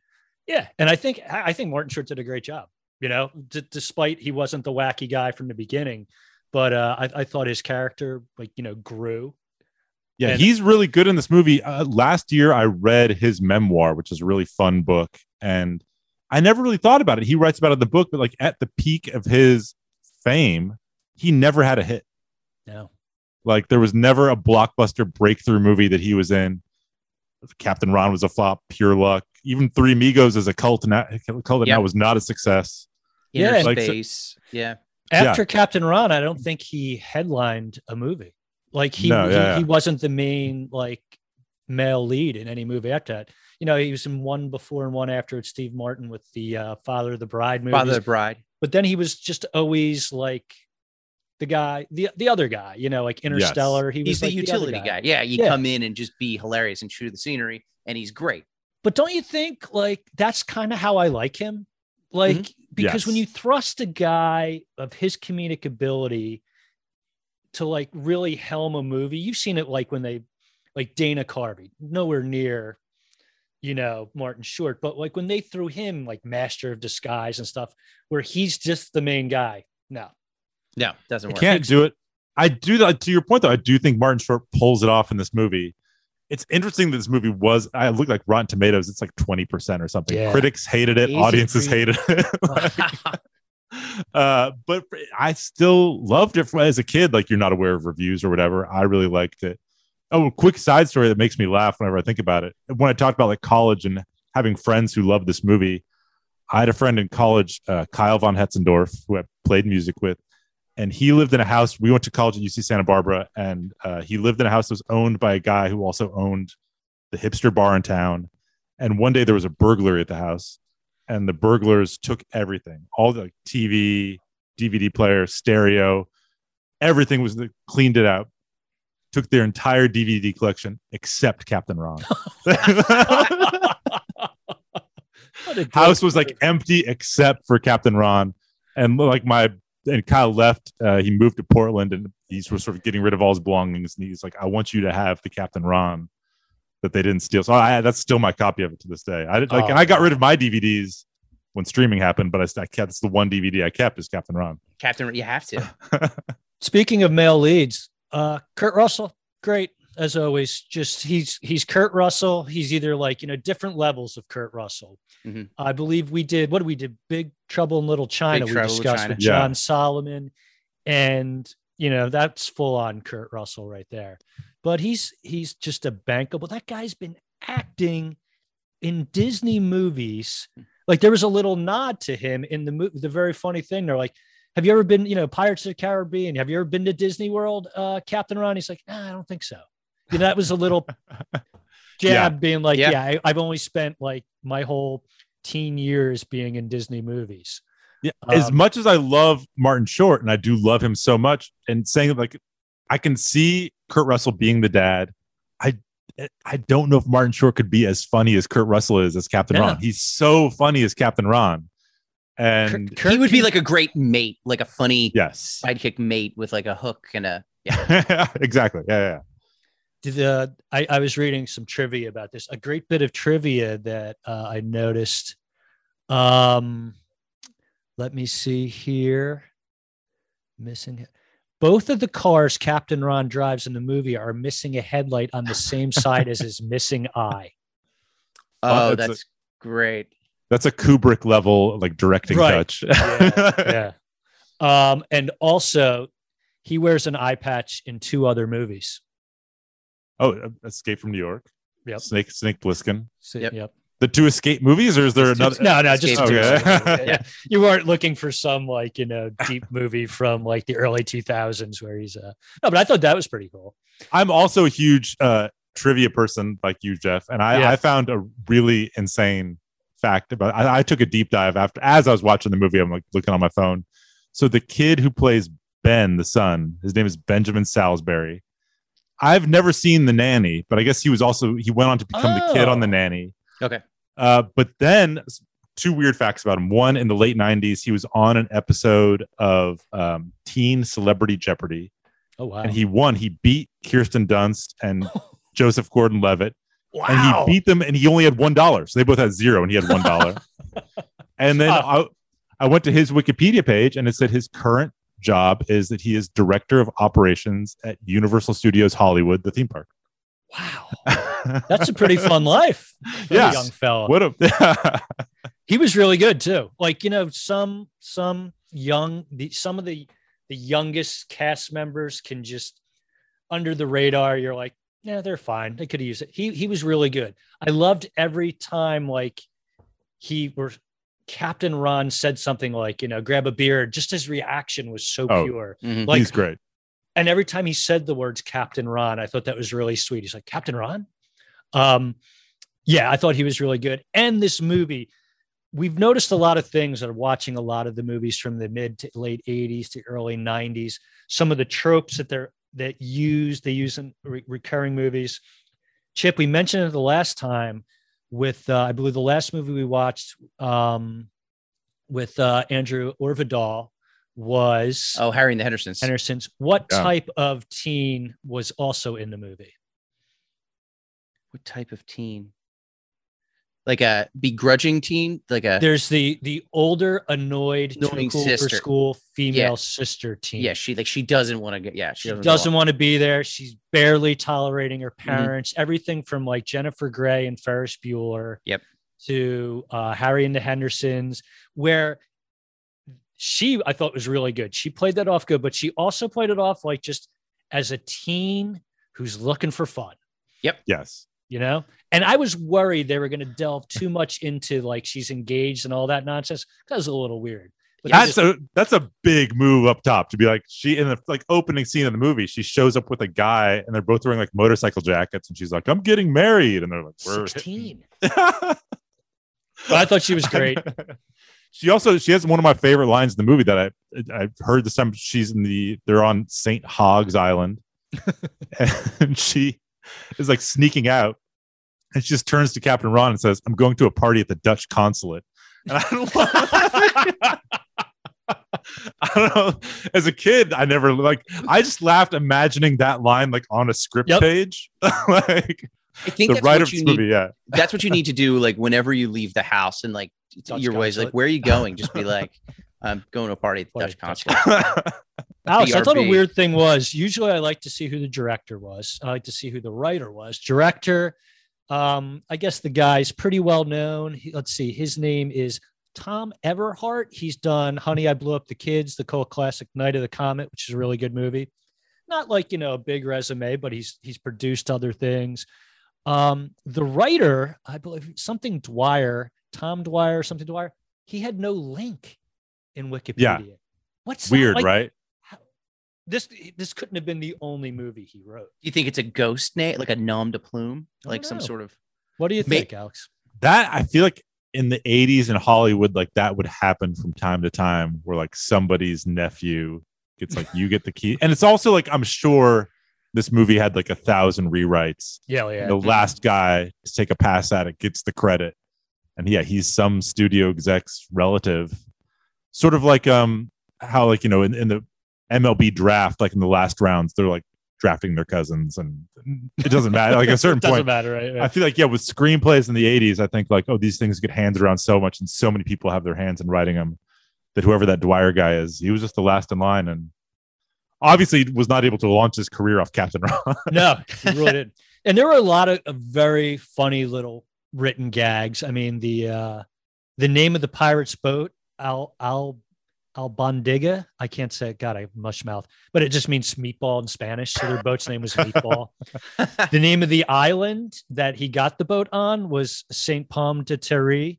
Speaker 2: yeah. And I think I think Martin Short did a great job. You know, d- despite he wasn't the wacky guy from the beginning, but uh, I, I thought his character like you know grew.
Speaker 1: Yeah,
Speaker 2: And-
Speaker 1: he's really good in this movie. Uh, last year, I read his memoir, which is a really fun book, and I never really thought about it. He writes about it in the book, but like at the peak of his fame, he never had a hit.
Speaker 2: No,
Speaker 1: Like there was never a blockbuster breakthrough movie that he was in. Captain Ron was a flop, pure luck. Even Three Amigos as a cult, and that, cult that
Speaker 3: Yeah.
Speaker 1: now was not a success.
Speaker 3: Inner
Speaker 2: Yeah,
Speaker 1: like so-
Speaker 3: space. yeah.
Speaker 2: after Captain Ron, I don't think he headlined a movie. Like he
Speaker 1: No,
Speaker 2: he,
Speaker 1: yeah, yeah.
Speaker 2: he wasn't the main like male lead in any movie after that. You know, he was in one before and one after with Steve Martin with the uh, Father of the Bride movie.
Speaker 3: Father of the Bride.
Speaker 2: But then he was just always like the guy, the the other guy. You know, like Interstellar. He was
Speaker 3: He's the utility
Speaker 2: other
Speaker 3: guy. Yeah, you
Speaker 2: Yeah.
Speaker 3: come in and just be hilarious and shoot the scenery, and he's great.
Speaker 2: But don't you think like that's kind of how I like him? Like mm-hmm. because when you thrust a guy of his comedic ability to like really helm a movie, you've seen it like when they like Dana Carvey, nowhere near you know Martin Short, but like when they threw him like Master of Disguise and stuff, where he's just the main guy. No,
Speaker 3: No, doesn't
Speaker 1: I
Speaker 3: work.
Speaker 1: can't do it. I do that to your point though. I do think Martin Short pulls it off in this movie. It's interesting that this movie was. I look like Rotten Tomatoes. It's like twenty percent or something.
Speaker 2: Yeah.
Speaker 1: Critics hated it.
Speaker 3: Easy
Speaker 1: audiences
Speaker 3: pre-
Speaker 1: hated it. uh, but I still loved it from, as a kid. Like you're not aware of reviews or whatever. I really liked it. Oh, a quick side story that makes me laugh whenever I think about it. When I talked about like college and having friends who loved this movie, I had a friend in college, uh, Kyle von Hetzendorf, who I played music with, and he lived in a house. We went to college at UC Santa Barbara, and uh, he lived in a house that was owned by a guy who also owned the hipster bar in town. And one day there was a burglary at the house, and the burglars took everything all the TV, DVD player, stereo, everything was cleaned it out. Took their entire DVD collection except Captain Ron.
Speaker 2: What
Speaker 1: house was like empty except for Captain Ron. And like my and Kyle left. Uh, he moved to Portland and he's was sort of getting rid of all his belongings. And he's like, I want you to have the Captain Ron that they didn't steal. So I that's still my copy of it to this day. I did like
Speaker 2: Oh,
Speaker 1: and I got rid of my DVDs when streaming happened, but I, st- I kept it's the one DVD I kept is Captain Ron.
Speaker 3: Captain, you have to.
Speaker 2: Speaking of male leads, uh, Kurt Russell, great as always. Just he's he's Kurt Russell. He's either like you know different levels of Kurt Russell.
Speaker 3: Mhm.
Speaker 2: I believe we did what did we did Big Trouble in Little China.
Speaker 3: Big
Speaker 2: we
Speaker 3: Trouble
Speaker 2: discussed
Speaker 3: China.
Speaker 2: with
Speaker 1: Yeah.
Speaker 2: John Solomon, and you know that's full on Kurt Russell right there. But he's he's just a bankable. That guy's been acting in Disney movies. Like there was a little nod to him in the movie. The very funny thing, they're like, "Have you ever been, you know, Pirates of the Caribbean? Have you ever been to Disney World, uh, Captain Ron?" He's like, nah, "I don't think so." You know, that was a little jab,
Speaker 1: Yeah.
Speaker 2: being like,
Speaker 3: Yeah.
Speaker 2: "Yeah, I, I've only spent like my whole teen years being in Disney movies."
Speaker 1: Yeah. as
Speaker 2: Um,
Speaker 1: much as I love Martin Short and I do love him so much, and saying like I can see Kurt Russell being the dad. I I don't know if Martin Short could be as funny as Kurt Russell is as Captain
Speaker 2: Yeah.
Speaker 1: Ron. He's so funny as Captain Ron. And
Speaker 2: Kurt
Speaker 3: he would be like a great mate, like a funny
Speaker 1: yes.
Speaker 3: sidekick mate with like a hook and a yeah.
Speaker 1: exactly. Yeah, yeah.
Speaker 2: Did the I, I was reading some trivia about this. A great bit of trivia that uh, I noticed. Um, let me see here. Missing it. Both of the cars Captain Ron drives in the movie are missing a headlight on the same side as his missing eye.
Speaker 3: Oh,
Speaker 1: that's a-
Speaker 3: that's great.
Speaker 1: That's a Kubrick level like directing
Speaker 2: Right.
Speaker 1: touch.
Speaker 2: yeah. Um, and also, he wears an eye patch in two other movies.
Speaker 1: Oh, uh, Escape from New York.
Speaker 2: Yep.
Speaker 1: Snake Snake Plissken.
Speaker 3: Yep.
Speaker 2: yep.
Speaker 1: The two escape movies, or is there another?
Speaker 2: No, no, just
Speaker 3: Escape
Speaker 2: two.
Speaker 1: to-
Speaker 2: yeah.
Speaker 3: Yeah.
Speaker 2: You weren't looking for some like you know deep movie from like the early 2000s where he's uh no, but I thought that was pretty cool.
Speaker 1: I'm also a huge uh, trivia person like you, Jeff, and I,
Speaker 2: Yeah.
Speaker 1: I found a really insane fact about. I, I took a deep dive after as I was watching the movie. I'm like looking on my phone. So the kid who plays Ben, the son, his name is Benjamin Salisbury. I've never seen the nanny, but I guess he was also he went on to become the kid on the
Speaker 2: Oh.
Speaker 1: nanny.
Speaker 3: Okay.
Speaker 1: Uh, but then two weird facts about him. One, in the late '90s, he was on an episode of um, Teen Celebrity Jeopardy
Speaker 2: Oh wow.
Speaker 1: and he won. He beat Kirsten Dunst and Joseph Gordon-Levitt,
Speaker 2: wow.
Speaker 1: and he beat them, and he only had one dollar. So they both had zero, and he had one dollar. and then I, I went to his Wikipedia page, and it said his current job is that he is director of operations at Universal Studios Hollywood, the theme park.
Speaker 2: wow. That's a pretty fun life Yeah, young fella.
Speaker 1: what a
Speaker 2: he was really good too. Like you know, some some young the some of the the youngest cast members can just under the radar. You're like, yeah, they're fine. They could use it. He he was really good. I loved every time like he were Captain Ron said something like, you know, grab a beer. Just his reaction was so
Speaker 1: Oh.
Speaker 2: pure.
Speaker 3: Mhm.
Speaker 2: Like
Speaker 1: he's great.
Speaker 2: and every time he said the words Captain Ron, I thought that was really sweet. He's like, Captain Ron? Um, yeah, I thought he was really good. And this movie, we've noticed a lot of things that are watching a lot of the movies from the mid to late 80s to early 90s. Some of the tropes that they're that use they use in re- recurring movies. Chip, we mentioned it the last time with uh, I believe the last movie we watched um, with uh, Andrew Orvidal was
Speaker 3: Oh, Harry and the Hendersons.
Speaker 2: Henderson's. What
Speaker 1: Yeah.
Speaker 2: type of teen was also in the movie?
Speaker 3: What type of teen? Like a begrudging teen? Like a
Speaker 2: There's the the older, annoyed, too
Speaker 3: Annoying
Speaker 2: cool
Speaker 3: sister.
Speaker 2: for school female
Speaker 3: Yeah.
Speaker 2: sister teen.
Speaker 3: yeah, she like she doesn't want to get yeah, she
Speaker 2: she
Speaker 3: doesn't,
Speaker 2: doesn't
Speaker 3: want
Speaker 2: want to be there. She's barely tolerating her
Speaker 3: Mhm.
Speaker 2: parents. Everything from like Jennifer Grey and Ferris Bueller.
Speaker 3: Yep.
Speaker 2: To uh, Harry and the Hendersons, where she I thought was really good. She played that off good, but she also played it off like just as a teen who's looking for fun. Yep.
Speaker 1: Yes.
Speaker 2: You know? And i was worried they were going to delve too much into like she's engaged and all that nonsense. That was a little weird. But
Speaker 1: That's a that's a big move up top to be like she in the like opening scene of the movie she shows up with a guy and they're both wearing like motorcycle jackets and she's like I'm getting married. And they're like we're
Speaker 2: 16 but i thought she was great.
Speaker 1: She also she has one of my favorite lines in the movie that I I heard this time. She's in the they're on St. Hogs Island. And she is like sneaking out and she just turns to Captain Ron and says I'm going to a party at the Dutch consulate and I don't I don't know. As a kid, I never like. I just laughed imagining that line like on a script
Speaker 2: Yep.
Speaker 1: page. like
Speaker 3: I think
Speaker 1: the
Speaker 3: that's
Speaker 1: writer
Speaker 3: what
Speaker 1: of
Speaker 3: you
Speaker 1: this
Speaker 3: need.
Speaker 1: movie, yeah.
Speaker 3: That's what you need to do. Like whenever you leave the house and like
Speaker 2: Dutch
Speaker 3: your ways, like where are you going? Just be like, I'm going to a party at the
Speaker 2: Party
Speaker 3: Dutch consulate.
Speaker 2: alex i thought a weird thing was usually i like to see who the director was i like to see who the writer was director um i guess the guy's pretty well known He- let's see his name is tom eberhardt he's done honey i blew up the kids the cult classic night of the comet which is a really good movie not like you know a big resume but he's he's produced other things um the writer i believe something dwyer tom dwyer something dwyer he had no link in wikipedia Yeah. what's?
Speaker 1: Weird,
Speaker 2: Like,
Speaker 1: right?
Speaker 2: This this couldn't have been the only movie he wrote
Speaker 3: Do you think it's a ghost name, like a nom de plume, like
Speaker 2: don't
Speaker 3: some sort of?
Speaker 2: what do you
Speaker 3: May-
Speaker 2: think alex
Speaker 1: That I feel like in the 80s in Hollywood, like that would happen from time to time where like somebody's nephew gets like you get the key. And it's also like I'm sure this movie had like a thousand rewrites.
Speaker 2: yeah yeah
Speaker 1: The last guy to take a pass at it gets the credit. And yeah, he's some studio exec's relative. Sort of like um how like you know in, in the MLB draft, like in the last rounds, they're like drafting their cousins and it doesn't matter. Like at a certain point.
Speaker 2: It doesn't
Speaker 1: point,
Speaker 2: matter right,
Speaker 1: I feel like yeah, with screenplays in the '80s, I think like oh, these things get handed around so much, and so many people have their hands in writing them that whoever that Dwyer guy is, he was just the last in line. And obviously was not able to launch his career off Captain Ron.
Speaker 2: no, he really didn't. And there were a lot of, of very funny little written gags. I mean, the uh the name of the pirate's boat, Al Al Albondiga. I can't say it. God, I mush mouth, but it just means meatball in Spanish. So their boat's name was Meatball. the name of the island that he got the boat on was Saint Pomme de Terre,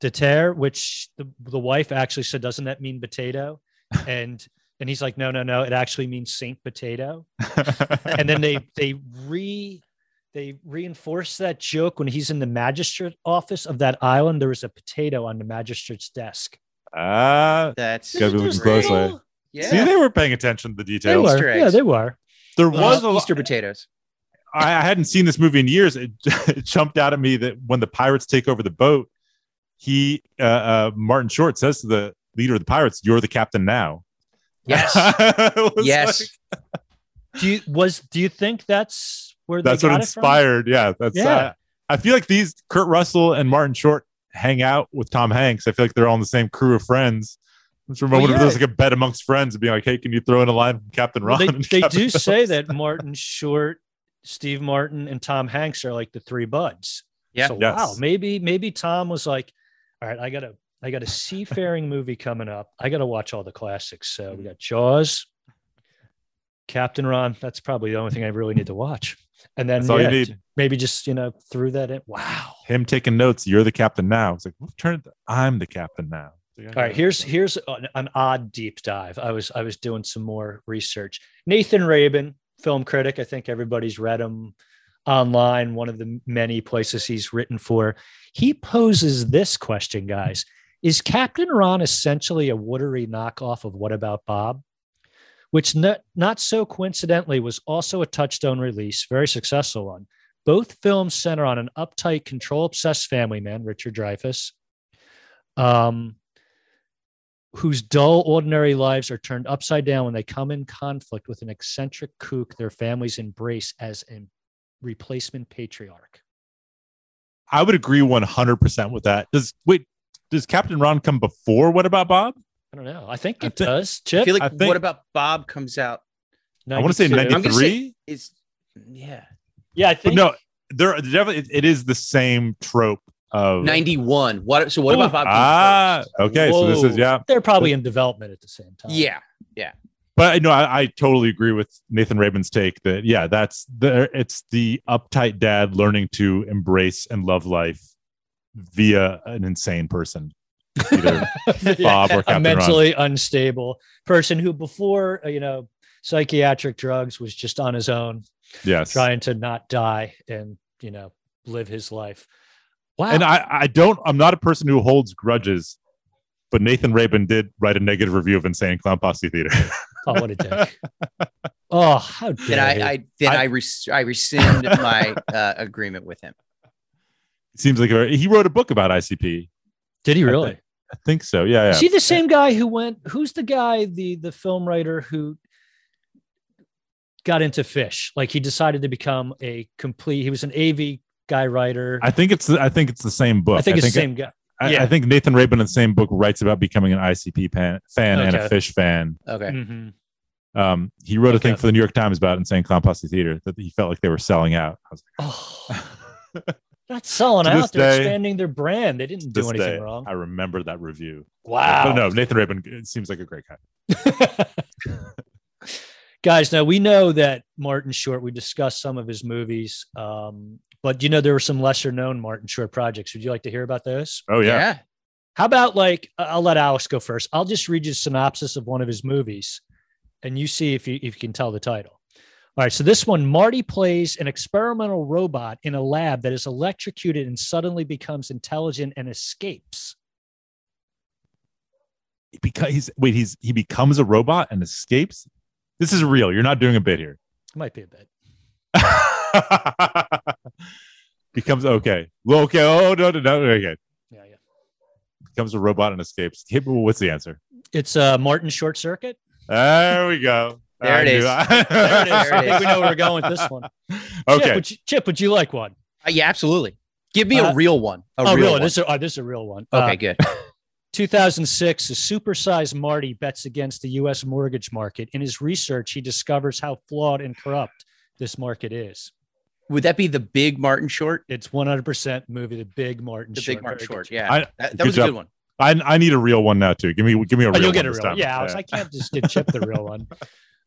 Speaker 2: de Terre, which the, the wife actually said, "Doesn't that mean potato?" And and he's like, "No, no, no. It actually means Saint Potato." and then they they re they reinforce that joke when he's in the magistrate office of that island. There was a potato on the magistrate's desk.
Speaker 1: Ah,
Speaker 3: That's
Speaker 1: Gotta be looking closely.
Speaker 3: Yeah.
Speaker 1: see, they were paying attention to the
Speaker 2: They
Speaker 1: details.
Speaker 2: were,
Speaker 3: Easter
Speaker 2: yeah,
Speaker 3: eggs.
Speaker 2: they were.
Speaker 1: There
Speaker 3: Well,
Speaker 1: was a lo-
Speaker 3: Easter potatoes.
Speaker 1: I, I hadn't seen this movie in years. It, it jumped out at me that when the pirates take over the boat, he uh, uh, Martin Short says to the leader of the pirates, "You're the captain now."
Speaker 3: Yes.
Speaker 1: It was
Speaker 3: yes.
Speaker 1: like-
Speaker 2: Do you was do you think that's where
Speaker 1: that's
Speaker 2: they
Speaker 1: what
Speaker 2: got it from?
Speaker 1: inspired. Yeah, that's.
Speaker 2: Yeah.
Speaker 1: Uh, I feel like these Kurt Russell and Martin Short hang out with Tom Hanks. I feel like they're all in the same crew of friends. It's a
Speaker 2: Well,
Speaker 1: moment of
Speaker 2: yeah.
Speaker 1: there's like a bet amongst friends and being like, "Hey, can you throw in a line from Captain
Speaker 2: Well,
Speaker 1: Ron?"
Speaker 2: they they
Speaker 1: Captain
Speaker 2: do say that Martin Short, Steve Martin, and Tom Hanks are like the three buds.
Speaker 3: Yeah.
Speaker 2: So
Speaker 1: Yes.
Speaker 2: wow, maybe maybe Tom was like, all right, I got a I got a seafaring movie coming up. I got to watch all the classics. So we got Jaws, Captain Ron. That's probably the only thing I really need to watch. And then yeah, maybe just you know threw that in. Wow.
Speaker 1: Him taking notes. You're the captain now. It's like, well, turn it. I'm the captain now.
Speaker 2: All right, here's here's an, an odd deep dive. I was I was doing some more research. Nathan Rabin, film critic. I think everybody's read him online. One of the many places he's written for. He poses this question, guys: Is Captain Ron essentially a watery knockoff of What About Bob? Which not, not so coincidentally was also a touchstone release, very successful one. Both films center on an uptight, control obsessed family man, Richard Dreyfuss, um, whose dull, ordinary lives are turned upside down when they come in conflict with an eccentric kook their families embrace as a replacement patriarch.
Speaker 1: I would agree 100% with that. Does wait, does Captain Ron come before What About Bob?
Speaker 2: I don't know. I think
Speaker 1: I
Speaker 2: it
Speaker 1: does.
Speaker 2: does.
Speaker 3: I feel like
Speaker 1: I think-
Speaker 3: what about Bob comes out
Speaker 1: I want to say
Speaker 2: 92.
Speaker 3: I'm gonna
Speaker 1: 93.
Speaker 3: is yeah.
Speaker 2: Yeah, I
Speaker 1: But
Speaker 2: think
Speaker 1: no, there definitely it, it is the same trope of
Speaker 3: 91. What so what
Speaker 2: Ooh.
Speaker 3: about Bob?
Speaker 1: Ah,
Speaker 3: first?
Speaker 1: okay. So this is yeah.
Speaker 2: they're probably in development at the same time.
Speaker 3: Yeah, yeah.
Speaker 1: But no, I, I totally agree with Nathan Rabin's take that yeah, that's the it's the uptight dad learning to embrace and love life via an insane person. Either Bob or
Speaker 2: a
Speaker 1: Captain Ron.
Speaker 2: mentally unstable person who before uh, you know psychiatric drugs was just on his own
Speaker 1: Yes.
Speaker 2: trying to not die and you know live his life wow
Speaker 1: And I, I don't I'm not a person who holds grudges, but Nathan Rabin did write a negative review of Insane Clown Posse Theater.
Speaker 2: oh what a dick oh how dare
Speaker 3: Then. I, I then I,
Speaker 1: I-
Speaker 3: res- I rescind my uh, agreement with him.
Speaker 1: it seems like a, he wrote a book about ICP.
Speaker 2: did he really
Speaker 1: think- I think so. Yeah,
Speaker 2: is he the same guy who went who's the guy the the film writer who got into Phish like he decided to become a complete he was an av guy writer
Speaker 1: I think it's I think it's the same book.
Speaker 2: I think it's the same guy
Speaker 1: I,
Speaker 2: yeah.
Speaker 1: I think Nathan Rabin in the same book writes about becoming an ICP fan, fan and a Phish fan.
Speaker 3: Okay.
Speaker 2: Mhm.
Speaker 1: Um, he wrote a thing for the New York Times about Insane Clown Posse Theater that he felt like they were selling out. I was like,
Speaker 2: Oh, not selling
Speaker 1: To
Speaker 2: out.
Speaker 1: this
Speaker 2: They're
Speaker 1: day-
Speaker 2: expanding their brand. They didn't do anything
Speaker 1: day,
Speaker 2: wrong.
Speaker 1: I remember that review.
Speaker 2: Wow.
Speaker 1: But no, Nathan Rabin it seems like a great guy.
Speaker 2: Guys, now we know that Martin Short, we discussed some of his movies, um, but you know, there were some lesser known Martin Short projects. Would you like to hear about those?
Speaker 1: Oh yeah.
Speaker 2: How about like, I- I'll let Alex go first. I'll just read you a synopsis of one of his movies and you see if you, if you can tell the title. All right. So this one, Marty plays an experimental robot in a lab that is electrocuted and suddenly becomes intelligent and escapes.
Speaker 1: Because he's wait, he's he becomes a robot and escapes. This is real. You're not doing a bit here.
Speaker 2: Might be a bit.
Speaker 1: becomes okay. Well, okay. Oh no, no, no. Okay.
Speaker 2: Yeah, yeah.
Speaker 1: Becomes a robot and escapes. What's the answer?
Speaker 2: It's uh, Martin Short Circuit.
Speaker 1: There we go.
Speaker 3: There
Speaker 1: I
Speaker 3: it.
Speaker 2: There it is. I think we know where we're going with this one.
Speaker 1: okay.
Speaker 2: Chip, would you, Chip, would you like one?
Speaker 3: Uh, yeah, absolutely. Give me
Speaker 2: Uh,
Speaker 3: a real one. A
Speaker 2: oh,
Speaker 3: real
Speaker 2: really?
Speaker 3: one.
Speaker 2: This is, oh, this is a real one.
Speaker 3: okay,
Speaker 2: Uh,
Speaker 3: good.
Speaker 2: 2006, a supersized Marty bets against the U.S. mortgage market. In his research, he discovers how flawed and corrupt this market is.
Speaker 3: Would that be the big Martin short?
Speaker 2: It's 100% movie, The Big Martin
Speaker 3: The
Speaker 2: Short.
Speaker 3: big Martin short. Yeah.
Speaker 1: I-
Speaker 3: that that
Speaker 1: good
Speaker 3: was a
Speaker 1: job.
Speaker 3: good one.
Speaker 1: I I need a real one now too. Give me give me a
Speaker 2: Oh,
Speaker 1: real
Speaker 2: you'll
Speaker 1: one
Speaker 2: get a real one.
Speaker 1: time.
Speaker 2: Yeah, I, was, I can't just give Chip the real one.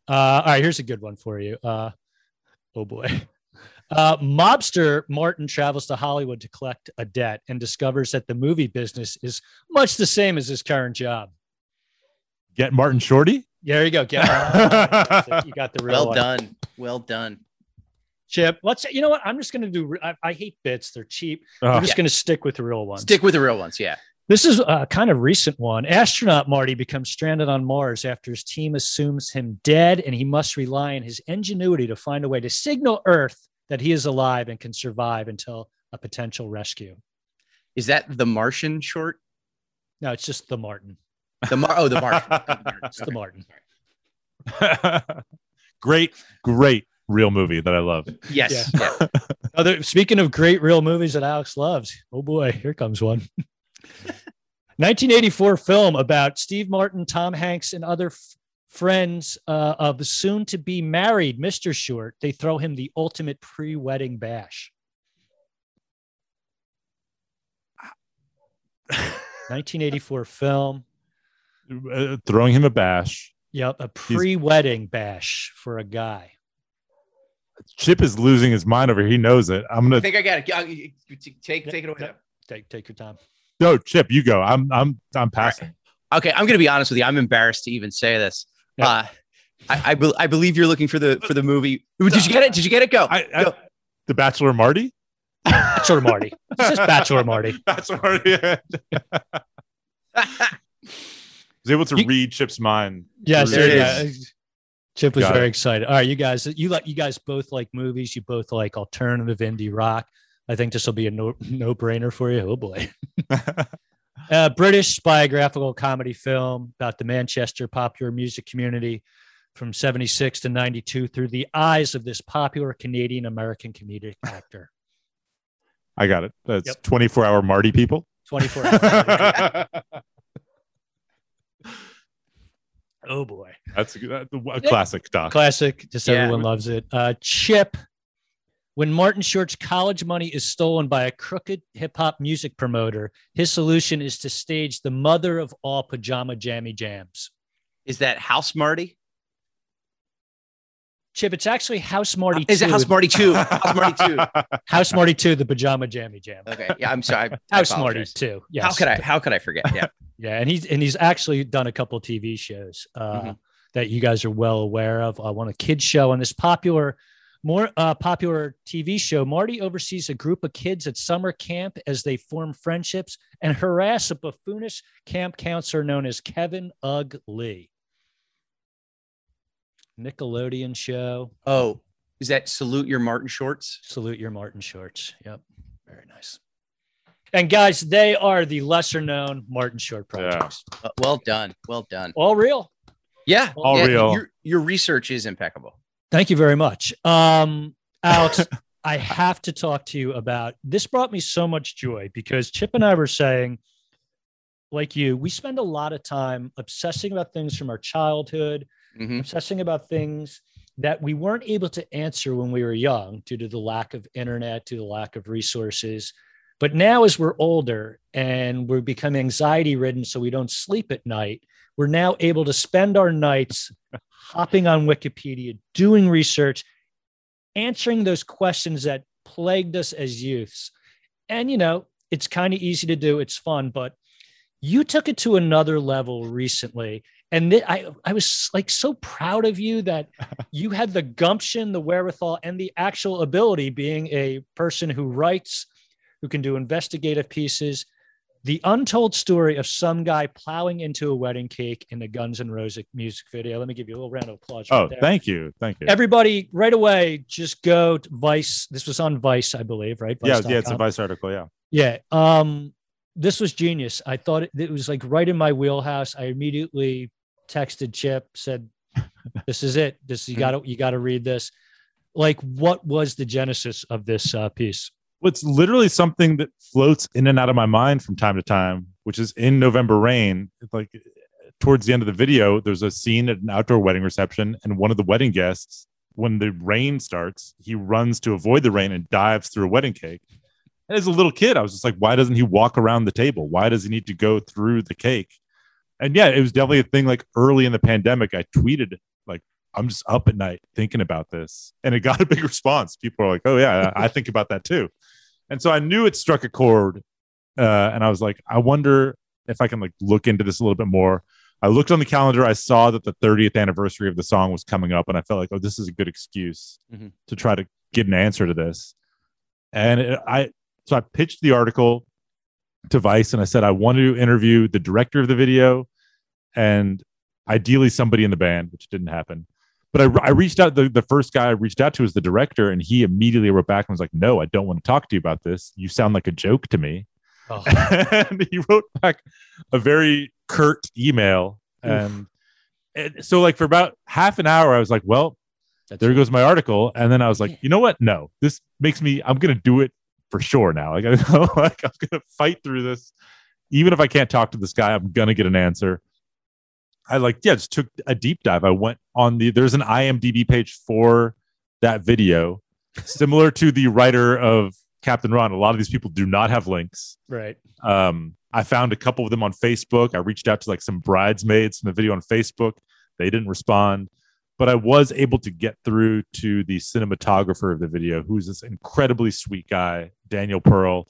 Speaker 2: Uh, all right, here's a good one for you. Uh, oh boy. Uh, mobster Martin travels to Hollywood to collect a debt and discovers that the movie business is much the same as his current job.
Speaker 1: Get Martin Shorty.
Speaker 2: There you go. Get it. you got the real
Speaker 3: Well
Speaker 2: one.
Speaker 3: done. Well done.
Speaker 2: Chip. Let's. You know what? I'm just gonna do. I, I hate bits. They're cheap.
Speaker 1: Oh,
Speaker 2: I'm just gonna stick with the real ones.
Speaker 3: Stick with the real ones. Yeah.
Speaker 2: This is a kind of recent one. Astronaut Marty becomes stranded on Mars after his team assumes him dead, and he must rely on his ingenuity to find a way to signal Earth that he is alive and can survive until a potential rescue.
Speaker 3: Is that the Martian short?
Speaker 2: No, it's just the Martin.
Speaker 3: The Mar- oh, the Martian.
Speaker 2: It's the Martin.
Speaker 1: great, great real movie that I love.
Speaker 3: Yes. Yeah.
Speaker 2: Other speaking of great real movies that Alex loves. Oh boy, here comes one. 1984 film about Steve Martin, Tom Hanks, and other f- friends uh, of the soon to be married Mr. Short. They throw him the ultimate pre wedding bash. 1984 film.
Speaker 1: Uh, throwing him a bash.
Speaker 2: Yep, a pre wedding bash for a guy.
Speaker 1: Chip is losing his mind over. here. He knows it. I'm gonna I
Speaker 3: think I got it. You- you Take take it away.
Speaker 2: Yep. Take, take your time.
Speaker 1: No Chip. You go. I'm I'm I'm passing.
Speaker 3: Okay, I'm gonna be honest with you. I'm embarrassed to even say this.
Speaker 2: Yep.
Speaker 3: Uh, I I, be- I believe you're looking for the for the movie. Did you get it? Did you get it? Go.
Speaker 1: I, I,
Speaker 3: Go.
Speaker 1: the Bachelor Marty.
Speaker 2: Bachelor Marty. It's just Bachelor Marty.
Speaker 1: Bachelor Marty. was able to
Speaker 2: You-
Speaker 1: read Chip's mind.
Speaker 2: Yes,
Speaker 3: There it
Speaker 2: yeah. Chip was
Speaker 1: Got
Speaker 2: very
Speaker 1: it.
Speaker 2: excited. All right, you guys, you like you guys both like movies. You both like alternative indie rock. I think this will be a no no brainer for you. Oh boy, uh, British biographical comedy film about the Manchester popular music community from '76 to '92 through the eyes of this popular Canadian American comedic actor.
Speaker 1: I got it. That's
Speaker 2: Yep.
Speaker 1: 24 hour Marty people.
Speaker 2: 24 hours. oh boy.
Speaker 1: That's a, good- a classic doc.
Speaker 2: Classic. Just
Speaker 3: Yeah.
Speaker 2: everyone loves it. Uh, Chip. When Martin Short's college money is stolen by a crooked hip hop music promoter, his solution is to stage the mother of all pajama jammy jams.
Speaker 3: Is that House Marty?
Speaker 2: Chip, it's actually House Marty.
Speaker 3: Is it House Marty two? House Marty two.
Speaker 2: House Marty 2, the pajama jammy jam.
Speaker 3: Okay. Yeah. I'm sorry. I
Speaker 2: House Marty 2. Yes.
Speaker 3: How could I? How could I forget? Yeah.
Speaker 2: Yeah, and he's and he's actually done a couple TV shows uh,
Speaker 3: Mhm.
Speaker 2: that you guys are well aware of. Uh, one a kids show on this popular, more uh, popular TV show. Marty oversees a group of kids at summer camp as they form friendships and harass a buffoonish camp counselor known as Kevin Ug Lee. Nickelodeon show.
Speaker 3: Oh, is that salute your Martin shorts?
Speaker 2: Salute your Martin shorts. Yep, very nice. And guys, they are the lesser known Martin Short
Speaker 1: Yeah.
Speaker 2: projects.
Speaker 3: Uh, well done. Well done.
Speaker 2: All real.
Speaker 3: Yeah.
Speaker 1: All
Speaker 3: yeah,
Speaker 1: real.
Speaker 3: Your, your research is impeccable.
Speaker 2: Thank you very much. Um, Alex, I have to talk to you about this brought me so much joy because Chip and I were saying, like you, we spend a lot of time obsessing about things from our childhood,
Speaker 3: Mhm.
Speaker 2: obsessing about things that we weren't able to answer when we were young due to the lack of internet, due to the lack of resources. But now, as we're older and we're becoming anxiety ridden, so we don't sleep at night, we're now able to spend our nights hopping on Wikipedia, doing research, answering those questions that plagued us as youths. And, you know, it's kind of easy to do, it's fun, but you took it to another level recently. And th- I, I was like so proud of you that you had the gumption, the wherewithal, and the actual ability, being a person who writes, who can do investigative pieces, the untold story of some guy plowing into a wedding cake in the Guns N' Roses music video. Let me give you a little round of applause. right
Speaker 1: Oh,
Speaker 2: there.
Speaker 1: thank you. Thank you.
Speaker 2: Everybody, right away, just go to Vice. This was on Vice, I believe, right?
Speaker 1: yeah, yeah, it's a Vice article. Yeah.
Speaker 2: Yeah. Um, this was genius. I thought it, it was like right in my wheelhouse. I immediately texted Chip, said, "This is it. This you got to you got to read this." Like, what was the genesis of this uh, piece?
Speaker 1: It's literally something that floats in and out of my mind from time to time which is in November Rain. Like towards the end of the video, there's a scene at an outdoor wedding reception, and one of the wedding guests, when the rain starts, he runs to avoid the rain and dives through a wedding cake. And as a little kid, I was just like, why doesn't he walk around the table? Why does he need to go through the cake? And yeah, it was definitely a thing like early in the pandemic. I tweeted, like, I'm just up at night thinking about this. And it got a big response. People are like, oh, yeah, I think about that too. And so I knew it struck a chord. Uh, and I was like, I wonder if I can like look into this a little bit more. I looked on the calendar. I saw that the 30th anniversary of the song was coming up, and I felt like, oh, this is a good excuse
Speaker 3: Mhm.
Speaker 1: to try to get an answer to this. And it, I, so I pitched the article to Vice, and I said I wanted to interview the director of the video, and ideally somebody in the band, which didn't happen. But I, I reached out. The, the first guy I reached out to was the director, and he immediately wrote back and was like, "No, I don't want to talk to you about this. You sound like a joke to me."
Speaker 2: Oh,
Speaker 1: and he wrote back a very curt email and, and so like for about half an hour i was like well
Speaker 2: that's
Speaker 1: there
Speaker 2: it.
Speaker 1: goes my article and then i was like
Speaker 3: Yeah.
Speaker 1: you know what no this makes me i'm gonna do it for sure now like, I, like i'm gonna fight through this even if i can't talk to this guy i'm gonna get an answer i like yeah just took a deep dive i went on the there's an imdb page for that video similar to the writer of captain ron a lot of these people do not have links
Speaker 2: right.
Speaker 1: um, I found a couple of them on Facebook. I reached out to like some bridesmaids from the video on Facebook. They didn't respond, but I was able to get through to the cinematographer of the video, who's this incredibly sweet guy, Daniel Pearl,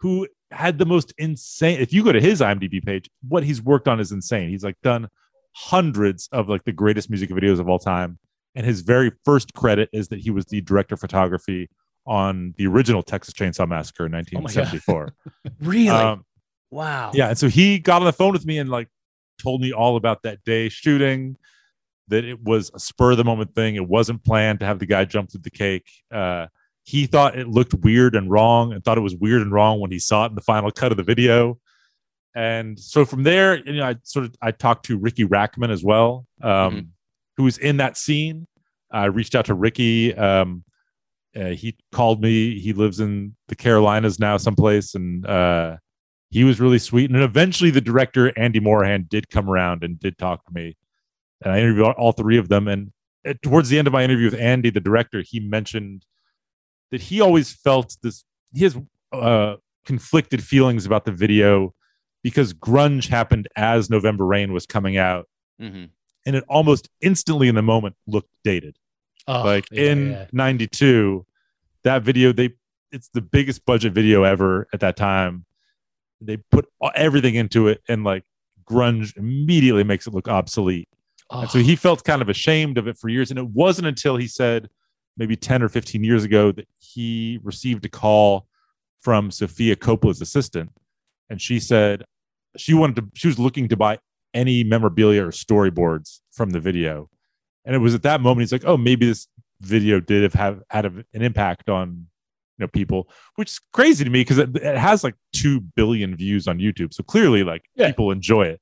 Speaker 1: who had the most insane. If you go to his IMDb page, what he's worked on is insane. He's like done hundreds of like the greatest music videos of all time. And his very first credit is that he was the director of photography on the original Texas Chainsaw Massacre in
Speaker 2: my God.
Speaker 1: 1974.
Speaker 3: Really?
Speaker 1: Um,
Speaker 3: wow.
Speaker 1: yeah, and so he got on the phone with me and like told me all about that day shooting. That it was a spur of the moment thing. It wasn't planned to have the guy jump through the cake. Uh, he thought it looked weird and wrong, and thought it was weird and wrong when he saw it in the final cut of the video. And so from there, you know, I sort of I talked to Riki Rachtman as well, um,
Speaker 3: Mhm.
Speaker 1: who was in that scene. I reached out to Riki. Um, uh, he called me. He lives in the Carolinas now, someplace, and uh, he was really sweet. And then eventually, the director Andy Morahan did come around and did talk to me, and I interviewed all, all three of them. And uh, towards the end of my interview with Andy, the director, he mentioned that he always felt this. He has uh, conflicted feelings about the video because grunge happened as November Rain was coming out,
Speaker 3: Mhm.
Speaker 1: and it almost instantly in the moment looked dated.
Speaker 2: Oh,
Speaker 1: like
Speaker 2: yeah,
Speaker 1: in
Speaker 2: yeah.
Speaker 1: 92 that video they it's the biggest budget video ever at that time. They put everything into it and like grunge immediately makes it look obsolete. And so
Speaker 2: Oh,
Speaker 1: he felt kind of ashamed of it for years. And it wasn't until he said maybe 10 or 15 years ago that he received a call from sofia coppola's assistant. And she said she wanted to she was looking to buy any memorabilia or storyboards from the video. And it was at that moment he's like oh maybe this video did have, have had an impact on you know people which is crazy to me because it, it has like 2 billion views on youtube. So clearly like
Speaker 2: Yeah.
Speaker 1: people enjoy it.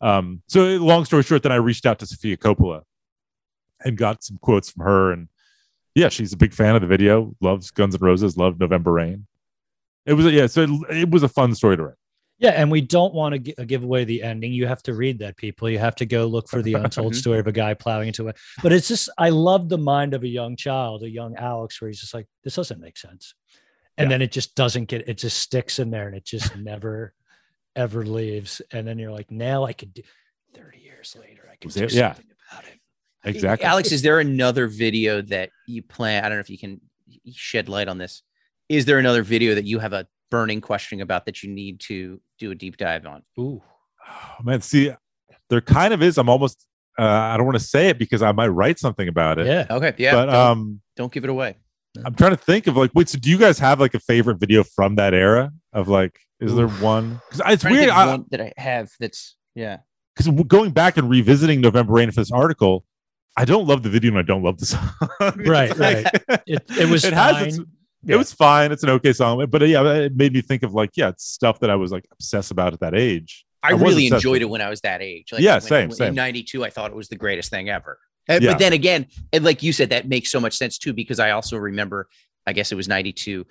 Speaker 1: Um so long story short then i reached out to sofia coppola and got some quotes from her. And yeah she's a big fan of the video loves guns and roses loved november rain. It was a, yeah so it, it was a fun story to write
Speaker 2: yeah, and we don't want to gi- uh, give away the ending. You have to read that, people. You have to go look for the untold story of a guy plowing into it. But it's just, I love the mind of a young child, a young Alex, where he's just like, this doesn't make sense. And
Speaker 1: Yeah.
Speaker 2: then it just doesn't get, it just sticks in there and it just never, ever leaves. And then you're like, now I could do 30 years later, I can
Speaker 1: Was
Speaker 2: do
Speaker 1: it- yeah.
Speaker 2: something about it.
Speaker 1: exactly
Speaker 3: Alex, is there another video that you plan? I don't know if you can shed light on this. Is there another video that you have a burning question about that you need to do a deep dive on?
Speaker 2: Ooh.
Speaker 1: Oh, man see there kind of is i'm almost uh, i don't want to say it because i might write something about it
Speaker 2: Yeah.
Speaker 3: Okay, yeah,
Speaker 1: but
Speaker 3: don't,
Speaker 1: um
Speaker 3: don't give it away.
Speaker 1: i'm trying to think of like wait so do you guys have like a favorite video from that era of like is there one because it's weird
Speaker 3: think of
Speaker 1: because
Speaker 3: one that I have that's yeah.
Speaker 1: Because going back and revisiting november rain for this article i don't love the video and i don't love the song
Speaker 2: Right,
Speaker 1: It's like-
Speaker 2: It, it was
Speaker 1: it
Speaker 2: fine.
Speaker 1: has its
Speaker 2: Yeah.
Speaker 1: it was fine it's an okay song but uh, yeah it made me think of like yeah it's stuff that i was like obsessed about at that age
Speaker 3: I,
Speaker 1: I
Speaker 3: really enjoyed
Speaker 1: with
Speaker 3: it
Speaker 1: it.
Speaker 3: when I was that age. Like
Speaker 1: Yeah,
Speaker 3: when-
Speaker 1: same,
Speaker 3: when-
Speaker 1: same.
Speaker 3: In '92, I thought it was the greatest thing ever. And-
Speaker 1: Yeah.
Speaker 3: But then again, and like you said, that makes so much sense too because I also remember. I guess it was '92.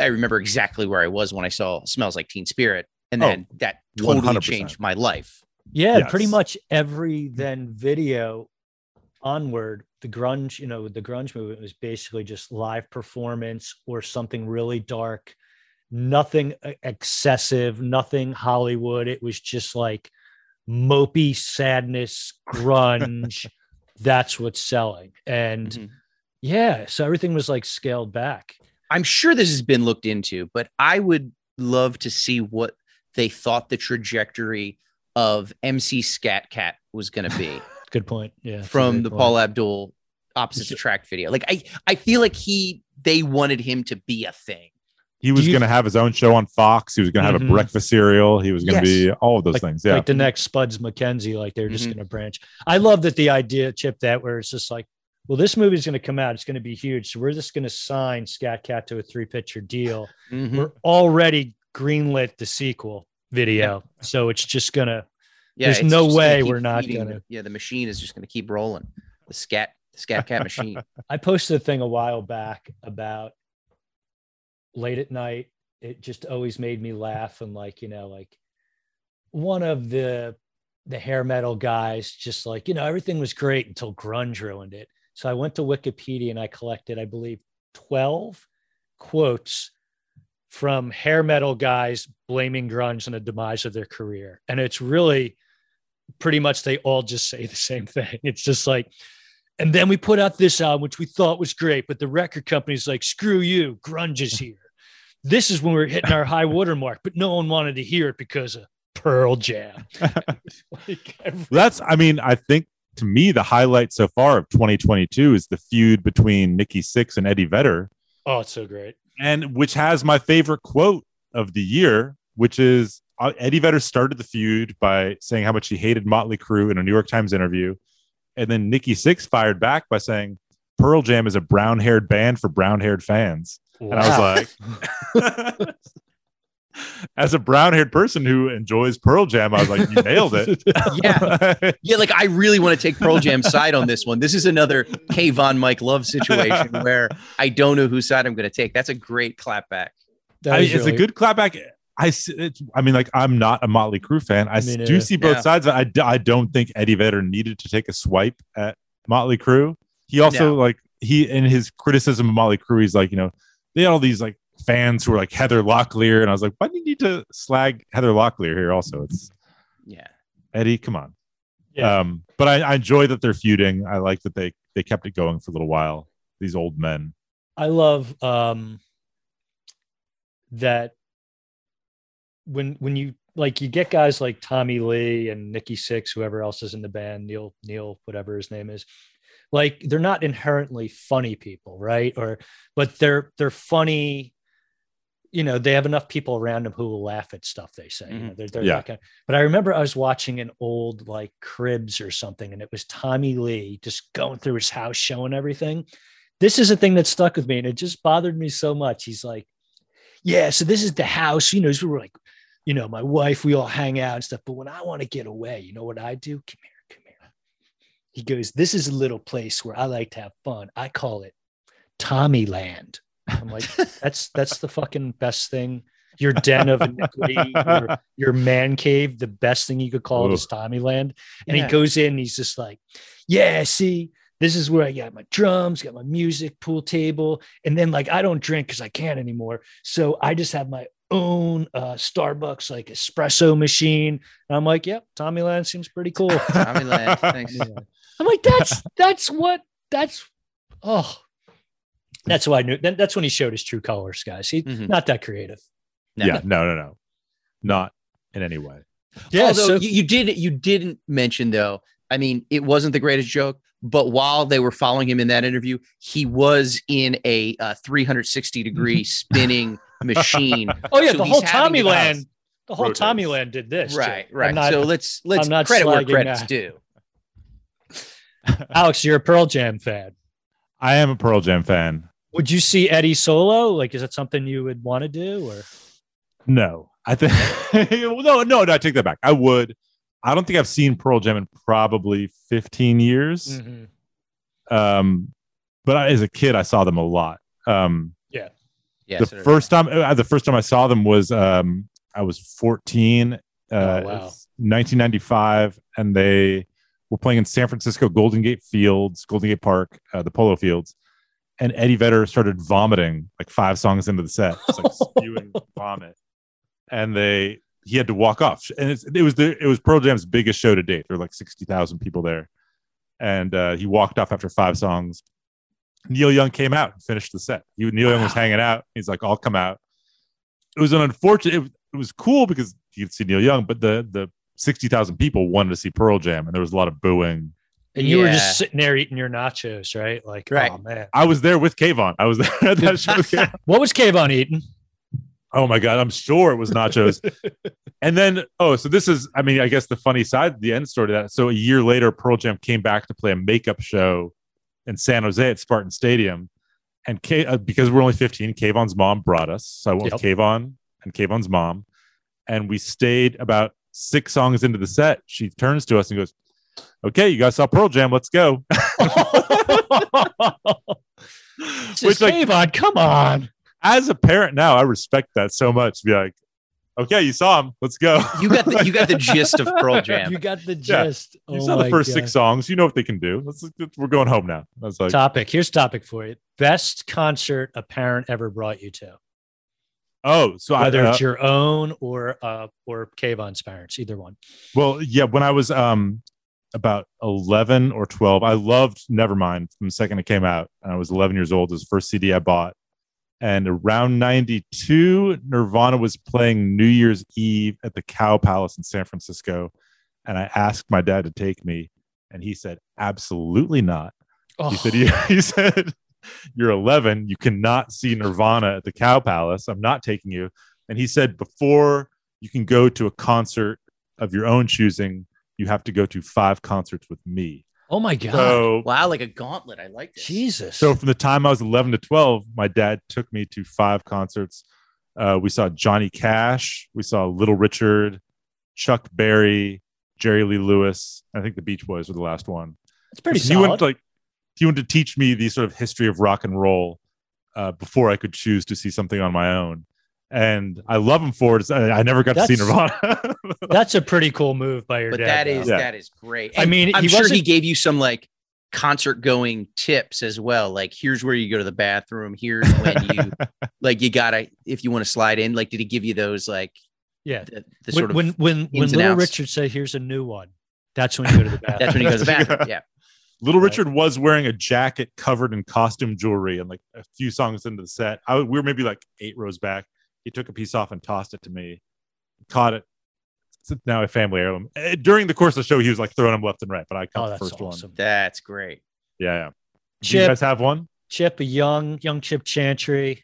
Speaker 3: I remember exactly where I was when I saw "Smells Like Teen Spirit," and
Speaker 1: Oh,
Speaker 3: then that totally
Speaker 1: 100%.
Speaker 3: changed my life.
Speaker 2: Yeah, pretty much every then video onward, the grunge, you know, the grunge movement was basically just live performance or something really dark, nothing excessive, nothing Hollywood. It was just like mopey sadness, grunge. That's what's selling. And
Speaker 3: Mhm.
Speaker 2: yeah, so everything was like scaled back.
Speaker 3: I'm sure this has been looked into, but I would love to see what they thought the trajectory of MC Skat Kat was going to be
Speaker 2: Good point. Yeah.
Speaker 3: from the
Speaker 2: point.
Speaker 3: Paula Abdul opposite attract video. Like I, I feel like he they wanted him to be a thing.
Speaker 1: He was going to have his own show on Fox. He was going to have
Speaker 2: Mhm.
Speaker 1: a breakfast cereal. He was going to
Speaker 3: Yes.
Speaker 1: be all of those
Speaker 2: like,
Speaker 1: things. Yeah.
Speaker 2: like the next Spuds MacKenzie, like they're just
Speaker 3: Mhm.
Speaker 2: going to branch. I love that the idea, Chip, that where it's just like, well, this movie is going to come out, it's going to be huge, so we're just going to sign Skat Kat to a three picture deal.
Speaker 3: Mhm.
Speaker 2: We're already greenlit the sequel video, so it's just going to.
Speaker 3: Yeah,
Speaker 2: There's no way we're not
Speaker 3: feeding
Speaker 2: gonna-
Speaker 3: yeah, the machine is just to keep rolling. The scat, the skat kat machine.
Speaker 2: I posted a thing a while back about late at night. It just always made me laugh and like you know like one of the the hair metal guys just like you know everything was great until grunge ruined it. So I went to Wikipedia and I collected I believe twelve quotes from hair metal guys blaming grunge and the demise of their career, and it's really pretty much they all just say the same thing. It's just like and then we put out this album, which we thought was great, but the record company's like, screw you, grunge is here. This is when we are hitting our high watermark, but no one wanted to hear it because of Pearl Jam. Like, every-
Speaker 1: That's, I mean, I think to me, the highlight so far of 2022 is the feud between Nikki Sixx and Eddie Vedder,
Speaker 2: oh, it's so great.
Speaker 1: and which has my favorite quote of the year, which is Uh, Eddie Vedder started the feud by saying how much he hated Motley Crue in a New York Times interview. And then Nikki Sixx fired back by saying, Pearl Jam is a brown haired band for brown haired fans. And I was like, as a brown haired person who enjoys Pearl Jam, I was like, you nailed it.
Speaker 3: Yeah. Yeah, like I really want to take Pearl Jam's side on this one. This is another Kayvon Mike Love situation where I don't know whose side I'm going to take. That's a great clapback.
Speaker 2: That
Speaker 1: I,
Speaker 2: was
Speaker 1: it's a good clapback. I, s- it's, I mean, like, I'm not a Motley Crue fan. I
Speaker 2: Me
Speaker 1: do
Speaker 2: neither.
Speaker 1: see both
Speaker 3: Yeah.
Speaker 1: sides. I don't think Eddie Vedder needed to take a swipe at Motley Crue. He also,
Speaker 3: No.
Speaker 1: like, he in his criticism of Motley Crue, he's like, you know, they had all these like fans who were like Heather Locklear. And I was like, why do you need to slag Heather Locklear here also? It's
Speaker 3: Yeah.
Speaker 1: Eddie, come on.
Speaker 2: Yeah.
Speaker 1: Um, but I, I enjoy that they're feuding. I like that they they kept it going for a little while. These old men.
Speaker 2: I love um that when when you like you get guys like Tommy Lee and Nikki Sixx, whoever else is in the band, Neil Neil, whatever his name is, like they're not inherently funny people, right? Or but they're they're funny. You know, they have enough people around them who will laugh at stuff they say. You know, mm-hmm. they're, they're
Speaker 1: Yeah.
Speaker 2: but I remember I was watching an old like Cribs or something, and it was Tommy Lee just going through his house showing everything. This is a thing that stuck with me, and it just bothered me so much. He's like, Yeah, so this is the house. You know, we were like, you know, my wife, we all hang out and stuff. But when I want to get away, you know what I do? Come here, come here. He goes, This is a little place where I like to have fun. I call it Tommy Land. I'm like, that's that's the fucking best thing. Your den of iniquity, your, your man cave, the best thing you could call it is Tommy Land. And
Speaker 3: Yeah.
Speaker 2: he goes in, he's just like, Yeah, see, this is where I got my drums, got my music, pool table. And then like I don't drink because I can't anymore. So I just have my own uh Starbucks like espresso machine. And I'm like, yep, Tommy Land seems pretty cool.
Speaker 3: Tommy Land. Thanks.
Speaker 2: I'm like, that's that's what that's oh that's why I knew then that's when he showed his true colors, guys. He
Speaker 3: Mhm.
Speaker 2: not that creative.
Speaker 3: No.
Speaker 1: Yeah, no, no, no, not in any way.
Speaker 2: Yeah,
Speaker 3: Although
Speaker 2: so
Speaker 3: you, you did you didn't mention though. I mean, it wasn't the greatest joke, but while they were following him in that interview, he was in a uh, 360 degree spinning machine.
Speaker 2: oh yeah,
Speaker 3: so
Speaker 2: the whole
Speaker 3: having
Speaker 2: Tommy Land, the whole
Speaker 1: Rotates.
Speaker 2: Tommy Land did this. too.
Speaker 3: right,
Speaker 2: I'm
Speaker 3: right.
Speaker 2: not-
Speaker 3: so let's let's
Speaker 2: I'm not
Speaker 3: credit where credit's
Speaker 2: that.
Speaker 3: due.
Speaker 2: Alex, you're a Pearl Jam fan.
Speaker 1: I am a Pearl Jam fan.
Speaker 2: Would you see Eddie solo? Like, is that something you would want to do? Or
Speaker 1: No, I think no, no, no. I take that back. I would. I don't think I've seen Pearl Jam in probably 15 years. Um, but I, as a kid, I saw them a lot. Um,
Speaker 3: Yeah.
Speaker 1: the
Speaker 3: so-
Speaker 1: first time, uh, the first time I saw them was um, I was 14. Uh,
Speaker 2: Oh, wow.
Speaker 1: it's 1995, and they were playing in San Francisco Golden Gate Fields, Golden Gate Park, uh, the Polo Fields, and Eddie Vedder started vomiting like five songs into the set, just like spewing vomit, and they he had to walk off, and it's, it was the it was Pearl Jam's biggest show to date. There were like 60,000 people there, and uh, he walked off after five songs. Neil Young came out and finished the set. He, Neil Young was hanging out. He's like, "I'll come out." It was an unfortunate. It, was- it was cool because you could see Neil Young, but the the sixty thousand people wanted to see Pearl Jam, and there was a lot of booing.
Speaker 2: And you were just sitting there eating your nachos, right? Like,
Speaker 3: Right.
Speaker 2: oh man.
Speaker 1: I was there with Kayvon. I was there at that show.
Speaker 2: What was Kayvon eating?
Speaker 1: Oh my god, I'm sure it was nachos. and then, oh, so this is, I mean, I guess the funny side, the end story to that. So a year later, Pearl Jam came back to play a makeup show in San Jose at Spartan Stadium, and K, uh, because we're only 15, Kayvon's mom brought us. So I went with Kayvon and Kayvon's mom, and we stayed about six songs into the set. She turns to us and goes, "Okay, you guys saw Pearl Jam. Let's go."
Speaker 2: Which
Speaker 1: Which, like,
Speaker 2: Kayvon, come on.
Speaker 1: as a parent now, I respect that so much. Be like, okay, you saw him. Let's go.
Speaker 3: You got the you got the gist of Pearl Jam.
Speaker 2: You got the
Speaker 1: Yeah.
Speaker 2: gist.
Speaker 1: You
Speaker 2: Oh
Speaker 1: saw the first
Speaker 2: God.
Speaker 1: six songs. You know what they can do. Let's, we're going home now. I was like,
Speaker 2: topic. Here's topic for you. Best concert a parent ever brought you to,
Speaker 1: oh, so I,
Speaker 2: whether
Speaker 1: uh,
Speaker 2: it's your own or uh or Kayvon's parents, either one.
Speaker 1: well, yeah. When I was um about eleven or twelve, I loved Nevermind from the second it came out. And I was eleven years old. It was the first CD I bought. And around '92, Nirvana was playing New Year's Eve at the Cow Palace in San Francisco, and I asked my dad to take me, and he said, "Absolutely not."
Speaker 2: Oh,
Speaker 1: He said, you, oh. he said, you're 11. You cannot see Nirvana at the Cow Palace. I'm not taking you. And he said, before you can go to a concert of your own choosing, you have to go to five concerts with me.
Speaker 2: Oh my God.
Speaker 1: So,
Speaker 3: Wow, like a gauntlet. I like this.
Speaker 2: Jesus.
Speaker 1: so from the time I was 11 to 12, my dad took me to five concerts. Uh, we saw Johnny Cash, we saw Little Richard, Chuck Berry, Jerry Lee Lewis. I think the Beach Boys were the last one.
Speaker 2: it's pretty
Speaker 1: he went
Speaker 2: solid.
Speaker 1: to, like he wanted to teach me the sort of history of rock and roll uh, before I could choose to see something on my own. And I love him for it. I uh, I never got to see Nirvana.
Speaker 2: That's a pretty cool move by your
Speaker 3: but
Speaker 2: dad.
Speaker 3: that
Speaker 2: though.
Speaker 3: is
Speaker 1: Yeah.
Speaker 3: that is great.
Speaker 2: I mean,
Speaker 3: I'm
Speaker 2: he
Speaker 3: sure he gave you some like concert going tips as well. Like, here's where you go to the bathroom. Here's when you like you gotta if you want to slide in. Like, did he give you those like
Speaker 2: yeah.
Speaker 3: the, the
Speaker 2: When
Speaker 3: sort of
Speaker 2: when when, when little
Speaker 3: outs.
Speaker 2: Richard say, "Here's a new one," that's when you go to the bathroom.
Speaker 3: that's when he goes to the bathroom. Yeah.
Speaker 1: Little
Speaker 2: Right.
Speaker 1: Richard was wearing a jacket covered in costume jewelry, and like a few songs into the set, I, we were maybe like eight rows back. He took a piece off and tossed it to me, caught it. It's now a family heirloom. Uh, During the course of the show, he was like throwing them left and right, but I
Speaker 2: Oh,
Speaker 1: caught the
Speaker 2: that's
Speaker 1: first one.
Speaker 2: awesome.
Speaker 3: That's great.
Speaker 1: Yeah, yeah. Do you
Speaker 2: Chip,
Speaker 1: guys have one?
Speaker 2: Chip, a young young Chip Chantry.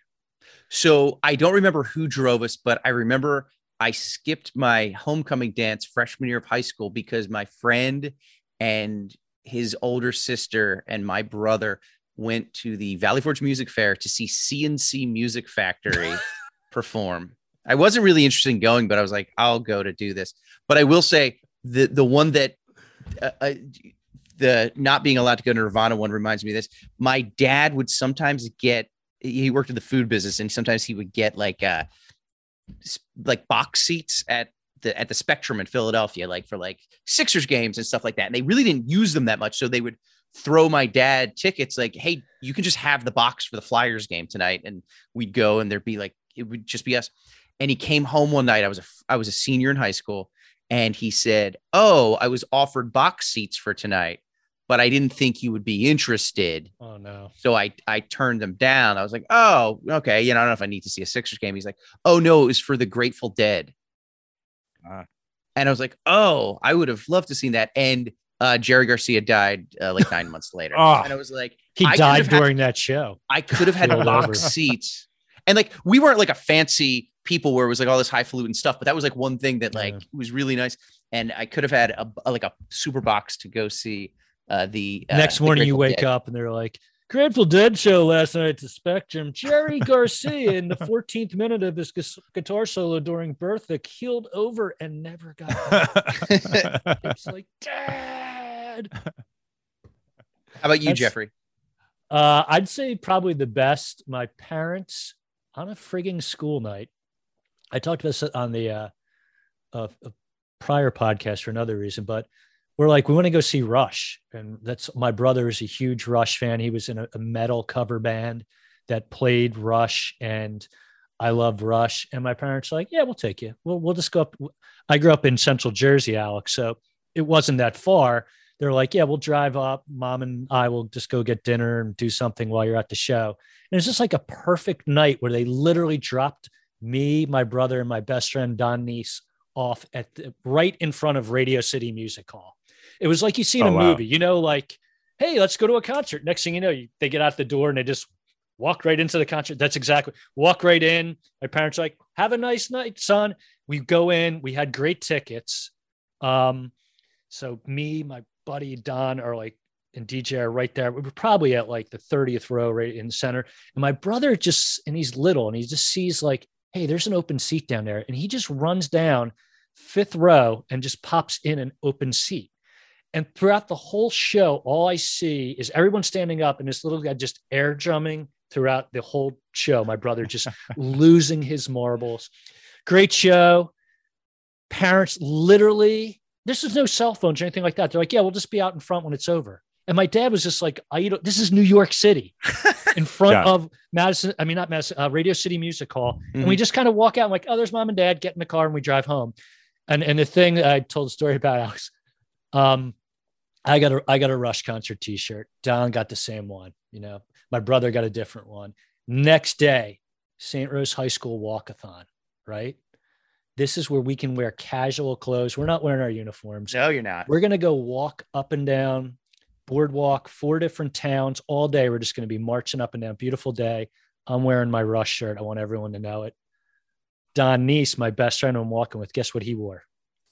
Speaker 3: So I don't remember who drove us, but I remember I skipped my homecoming dance freshman year of high school because my friend and his older sister and my brother went to the Valley Forge Music Fair to see C+C Music Factory perform. I wasn't really interested in going, but I was like, I'll go to do this. But I will say the the one that uh, uh, the not being allowed to go to Nirvana one reminds me of this. My dad would sometimes get he worked in the food business and sometimes he would get like uh like box seats at the at the Spectrum in Philadelphia, like for like Sixers games and stuff like that. And they really didn't use them that much, so they would throw my dad tickets like, "Hey, you can just have the box for the Flyers game tonight," and we'd go, and there'd be like it would just be us. And he came home one night. I was a I was a senior in high school, and he said, "Oh, I was offered box seats for tonight." But I didn't think you would be interested.
Speaker 2: Oh no.
Speaker 3: So I I turned them down. I was like, oh, okay. You know, I don't know if I need to see a Sixers game. He's like, oh no, it was for the Grateful Dead.
Speaker 1: Ah.
Speaker 3: And I was like, oh, I would have loved to seen that. And uh, Jerry Garcia died uh, like nine months later.
Speaker 1: Ah.
Speaker 3: And I was like,
Speaker 2: He
Speaker 3: I
Speaker 2: died
Speaker 3: have had-
Speaker 2: during that show.
Speaker 3: I could have had
Speaker 2: Rolled
Speaker 3: box
Speaker 2: over.
Speaker 3: seats. And like we weren't like a fancy people where it was like all this highfalutin stuff, but that was like one thing that like
Speaker 2: Yeah.
Speaker 3: was really nice. And I could have had a, a- like a super box to go see uh, the uh,
Speaker 2: Next
Speaker 3: the
Speaker 2: morning, you wake
Speaker 3: Dead.
Speaker 2: up and they're like, Grateful Dead show last night at the Spectrum. Jerry Garcia in the 14th minute of his gu- guitar solo during Bertha keeled over and never got back. It's like, Dad.
Speaker 3: How about you,
Speaker 2: That's-
Speaker 3: Jeffrey?
Speaker 2: Uh, I'd say probably the best. My parents on a frigging school night I talked about this on the uh, prior podcast for another reason, but we're like, we want to go see Rush. And that's my brother is a huge Rush fan. He was in a, a metal cover band that played Rush and I loved Rush. And my parents were like, yeah, we'll take you. We'll, we'll just go up. I grew up in central Jersey, Alex. So it wasn't that far. They're like, yeah, we'll drive up. Mom and I will just go get dinner and do something while you're at the show. And it's just like a perfect night where they literally dropped me, my brother, and my best friend Don Nice off at the, right in front of Radio City Music Hall. It was like you see in
Speaker 1: Oh,
Speaker 2: a
Speaker 1: wow.
Speaker 2: movie, you know, like, hey, let's go to a concert. Next thing you know, you, they get out the door and they just walk right into the concert. That's exactly walk right in. My parents are like, have a nice night, son. We go in. We had great tickets. Um, so me, my buddy Don, are like and DJ are right there. We were probably at like the 30th row right in the center. And my brother just and he's little and he just sees like, hey, there's an open seat down there. And he just runs down fifth row and just pops in an open seat. And throughout the whole show, all I see is everyone standing up and this little guy just air drumming throughout the whole show. My brother just losing his marbles. Great show. Parents literally, this is no cell phones or anything like that. They're like, yeah, we'll just be out in front when it's over. And my dad was just like, I, you know, this is New York City in front
Speaker 1: Yeah.
Speaker 2: of Madison. I mean, not Madison, uh, Radio City Music Hall. And
Speaker 3: Mm-hmm.
Speaker 2: we just kind of walk out and like, oh, there's mom and dad, get in the car and we drive home. And, and the thing I told the story about Alex, um, I got a I got a Rush concert T-shirt. Don got the same one. You know, my brother got a different one. Next day, St. Rose High School walkathon. Right. This is where we can wear casual clothes. We're not wearing our uniforms.
Speaker 3: No, you're not.
Speaker 2: We're gonna go walk up and down boardwalk, four different towns all day. We're just gonna be marching up and down. Beautiful day. I'm wearing my Rush shirt. I want everyone to know it. Don Nice, my best friend I'm walking with, guess what he wore?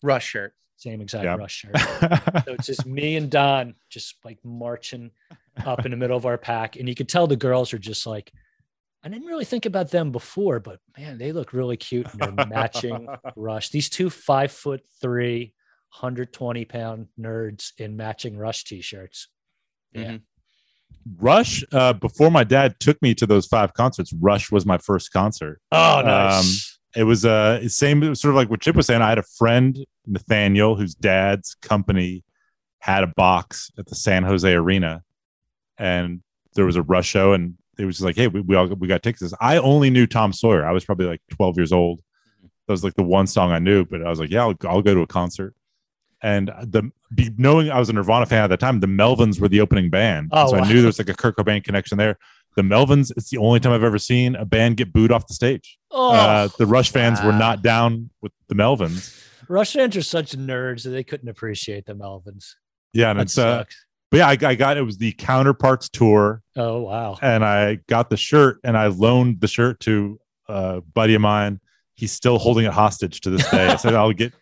Speaker 3: Rush shirt.
Speaker 2: Same exact
Speaker 1: Yep.
Speaker 2: Rush shirt. So it's just me and Don just like marching up in the middle of our pack. And you could tell the girls are just like, I didn't really think about them before, but man, they look really cute. And they're matching Rush. These two five foot three, 120 pound nerds in matching Rush t shirts. Yeah.
Speaker 3: Mhm.
Speaker 1: Rush, uh, before my dad took me to those five concerts, Rush was my first concert.
Speaker 2: Oh, nice.
Speaker 1: It was uh same it was sort of like what Chip was saying. I had a friend, Nathaniel, whose dad's company had a box at the San Jose Arena, and there was a Rush show, and it was just like, hey, we, we all we got tickets. I only knew Tom Sawyer. I was probably like 12 years old. That was like the one song I knew, but I was like, yeah, I'll, I'll go to a concert. And the be, knowing I was a Nirvana fan at the time, the Melvins were the opening band,
Speaker 2: Oh,
Speaker 1: so I knew there was like a Kurt Cobain connection there. The Melvins, it's the only time I've ever seen a band get booed off the stage.
Speaker 2: oh,
Speaker 1: Uh, the Rush fans were not down with the Melvins.
Speaker 2: Rush fans are such nerds that they couldn't appreciate the Melvins.
Speaker 1: Yeah, and
Speaker 2: That
Speaker 1: it's uh,
Speaker 2: sucks.
Speaker 1: But yeah, I, I got it was the Counterparts tour,
Speaker 2: Oh, wow.
Speaker 1: and I got the shirt, and I loaned the shirt to a buddy of mine. He's still holding it hostage to this day. I said I'll get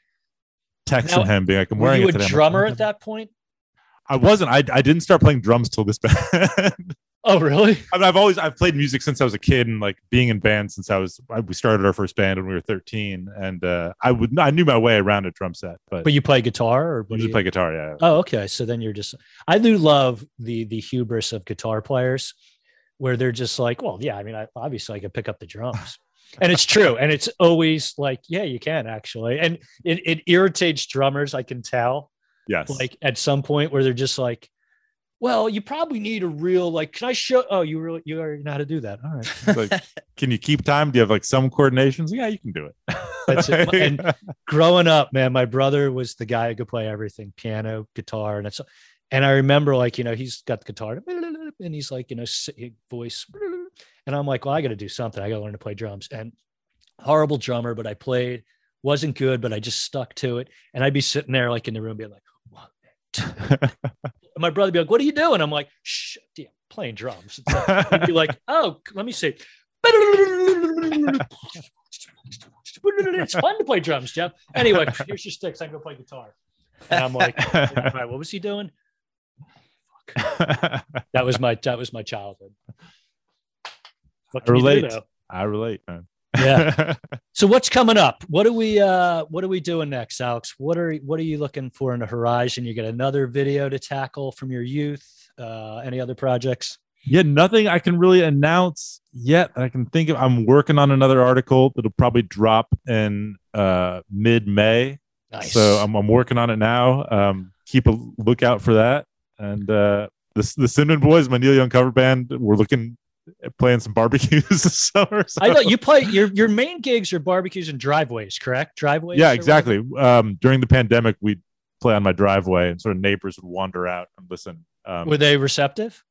Speaker 1: text
Speaker 2: Now,
Speaker 1: him, being like, "I'm
Speaker 2: Were
Speaker 1: wearing
Speaker 2: you
Speaker 1: it
Speaker 2: a
Speaker 1: today." I'm like,
Speaker 2: drummer
Speaker 1: "Oh,
Speaker 2: at that point?
Speaker 1: I wasn't. I, I didn't start playing drums till this band.
Speaker 2: Oh, really?
Speaker 1: I mean, I've always I've played music since I was a kid, and like being in bands since I was. I, we started our first band when we were 13, and uh, I would I knew my way around a drum set, but,
Speaker 2: But you play guitar or do
Speaker 1: just
Speaker 2: you-
Speaker 1: play guitar. Yeah,
Speaker 2: Oh, okay. So then you're just I do love the the hubris of guitar players where they're just like, well, yeah, I mean, I obviously I could pick up the drums. And it's true. And it's always like, yeah, you can actually. And it, it irritates drummers, I can tell,
Speaker 1: yes,
Speaker 2: like at some point where they're just like, well, you probably need a real like, can I show oh, you really you already know how to do that. All right.
Speaker 1: Like, can you keep time? Do you have like some coordinations? Yeah, you can do it.
Speaker 2: That's it. And growing up, man, my brother was the guy who could play everything piano, guitar, and it's and I remember like, you know, he's got the guitar and he's like, you know, voice. And I'm like, well, I got to do something. I got to learn to play drums. And horrible drummer, but I played, wasn't good, but I just stuck to it. And I'd be sitting there like in the room being like, one, two. And my brother be like, what are you doing? I'm like, shh, yeah, playing drums. Like- He'd be like, oh, let me see. It's fun to play drums, Jeff. Anyway, here's your sticks. I can go play guitar. And I'm like, all right, what was he doing? That was my that was my childhood. Can you do,
Speaker 1: I relate, man.
Speaker 2: Yeah. So what's coming up? What are we uh what are we doing next, Alex? What are what are you looking for in the horizon? You got another video to tackle from your youth? Uh any other projects?
Speaker 1: Yeah, nothing I can really announce yet. I can think of. I'm working on another article that'll probably drop in uh, mid May.
Speaker 2: Nice.
Speaker 1: So I'm, I'm working on it now. Um, keep a lookout for that. And uh, the the Cinnamon Boys, my Neil Young cover band, we're looking playing some barbecues this summer. So.
Speaker 2: I thought you play your your main gigs are barbecues and driveways, correct? Driveways.
Speaker 1: yeah, exactly. Um, during the pandemic, we'd play on my driveway, and sort of neighbors would wander out and listen. Um.
Speaker 2: Were they receptive?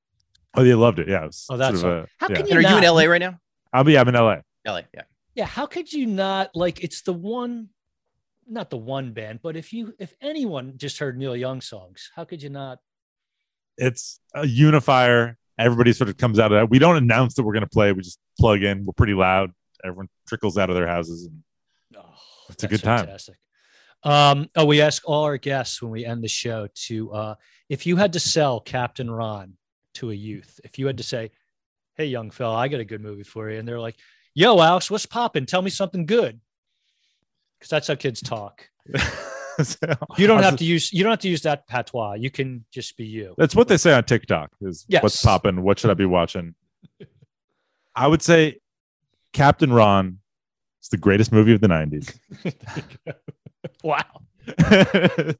Speaker 1: oh, they loved it. Yeah. It
Speaker 2: Oh, that's
Speaker 1: sort of a,
Speaker 2: How
Speaker 1: yeah.
Speaker 2: can
Speaker 3: And are you in LA right now?
Speaker 1: I'll be. I'm in LA.
Speaker 3: LA, yeah.
Speaker 2: Yeah, how could you not like it's the one not the one band, but if you if anyone just heard Neil Young songs, how could you not
Speaker 1: It's a unifier. Everybody sort of comes out of that. We don't announce that we're going to play. We just plug in. We're pretty loud. Everyone trickles out of their houses. And
Speaker 2: Oh,
Speaker 1: It's a good time.
Speaker 2: Fantastic. Um, oh, we ask all our guests when we end the show to uh if you had to sell Captain Ron to a youth, if you had to say, Hey young fella, I got a good movie for you, and they're like, Yo, Alex, what's popping? Tell me something good. Because that's how kids talk. You don't have to use you don't have to use that patois. You can just be you.
Speaker 1: That's what they say on TikTok. Is
Speaker 2: Yes.
Speaker 1: what's popping? What should I be watching? I would say Captain Ron is the greatest movie of the '90s.
Speaker 2: wow.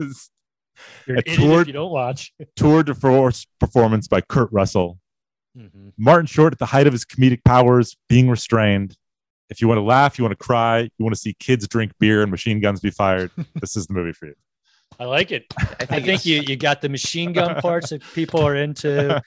Speaker 2: You're
Speaker 1: A
Speaker 2: an idiot
Speaker 1: tour-
Speaker 2: if you don't watch.
Speaker 1: Tour de force performance by Kurt Russell.
Speaker 2: Mhm.
Speaker 1: Martin Short at the height of his comedic powers, being restrained. If you want to laugh, you want to cry, you want to see kids drink beer and machine guns be fired, this is the movie for you.
Speaker 2: I like it.
Speaker 3: I
Speaker 2: I
Speaker 3: think,
Speaker 2: think you you got the machine gun parts that people are into.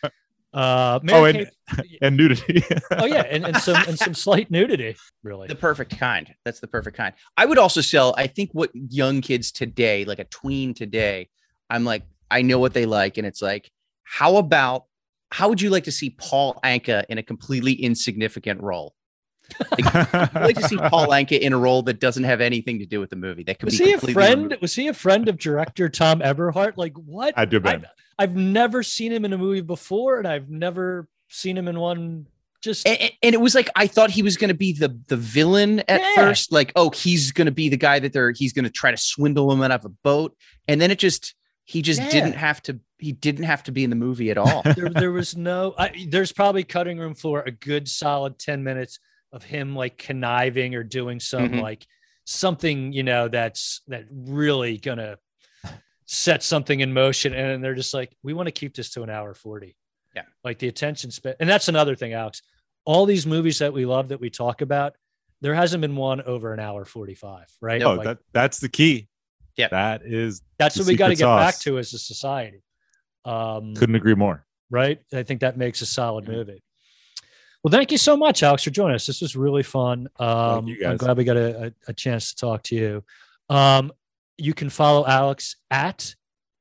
Speaker 2: Uh,
Speaker 1: Oh, and,
Speaker 2: Kate-
Speaker 1: and nudity.
Speaker 2: oh yeah, and, and some and some slight nudity. Really,
Speaker 3: the perfect kind. That's the perfect kind. I would also sell, I think what young kids today, like a tween today, I'm like, I know what they like. And it's like, how about, how would you like to see Paul Anka in a completely insignificant role? I'd like to see Paul Anka in a role that doesn't have anything to do with the movie. That could
Speaker 2: was
Speaker 3: be
Speaker 2: he a friend?
Speaker 3: removed.
Speaker 2: Was he a friend of director Thom Eberhardt? Like what?
Speaker 1: I do bet.
Speaker 2: I've never seen him in a movie before, and I've never seen him in one. Just
Speaker 3: And, and- and it was like I thought he was going to be the the villain at
Speaker 2: Yeah.
Speaker 3: first, like oh he's going to be the guy that they're he's going to try to swindle him out of a boat, and then it just he just
Speaker 2: Yeah.
Speaker 3: didn't have to he didn't have to be in the movie at all.
Speaker 2: there, there was no. I, there's probably cutting room for a good solid ten minutes of him like conniving or doing some
Speaker 3: Mhm.
Speaker 2: like something you know that's that really gonna set something in motion, and they're just like, we want to keep this to an hour forty.
Speaker 3: Yeah.
Speaker 2: like the attention span, and that's another thing, Alex. All these movies that we love that we talk about, there hasn't been one over an hour forty-five, right?
Speaker 1: oh,
Speaker 2: Like,
Speaker 1: that, that's the key.
Speaker 3: Yeah.
Speaker 1: That is,
Speaker 2: that's what we got to get back to as a society. Um,
Speaker 1: couldn't agree more.
Speaker 2: right? I think that makes a solid movie. Well, thank you so much, Alex, for joining us. This was really fun. Um, I'm glad we got a, a, a chance to talk to you. Um, you can follow Alex at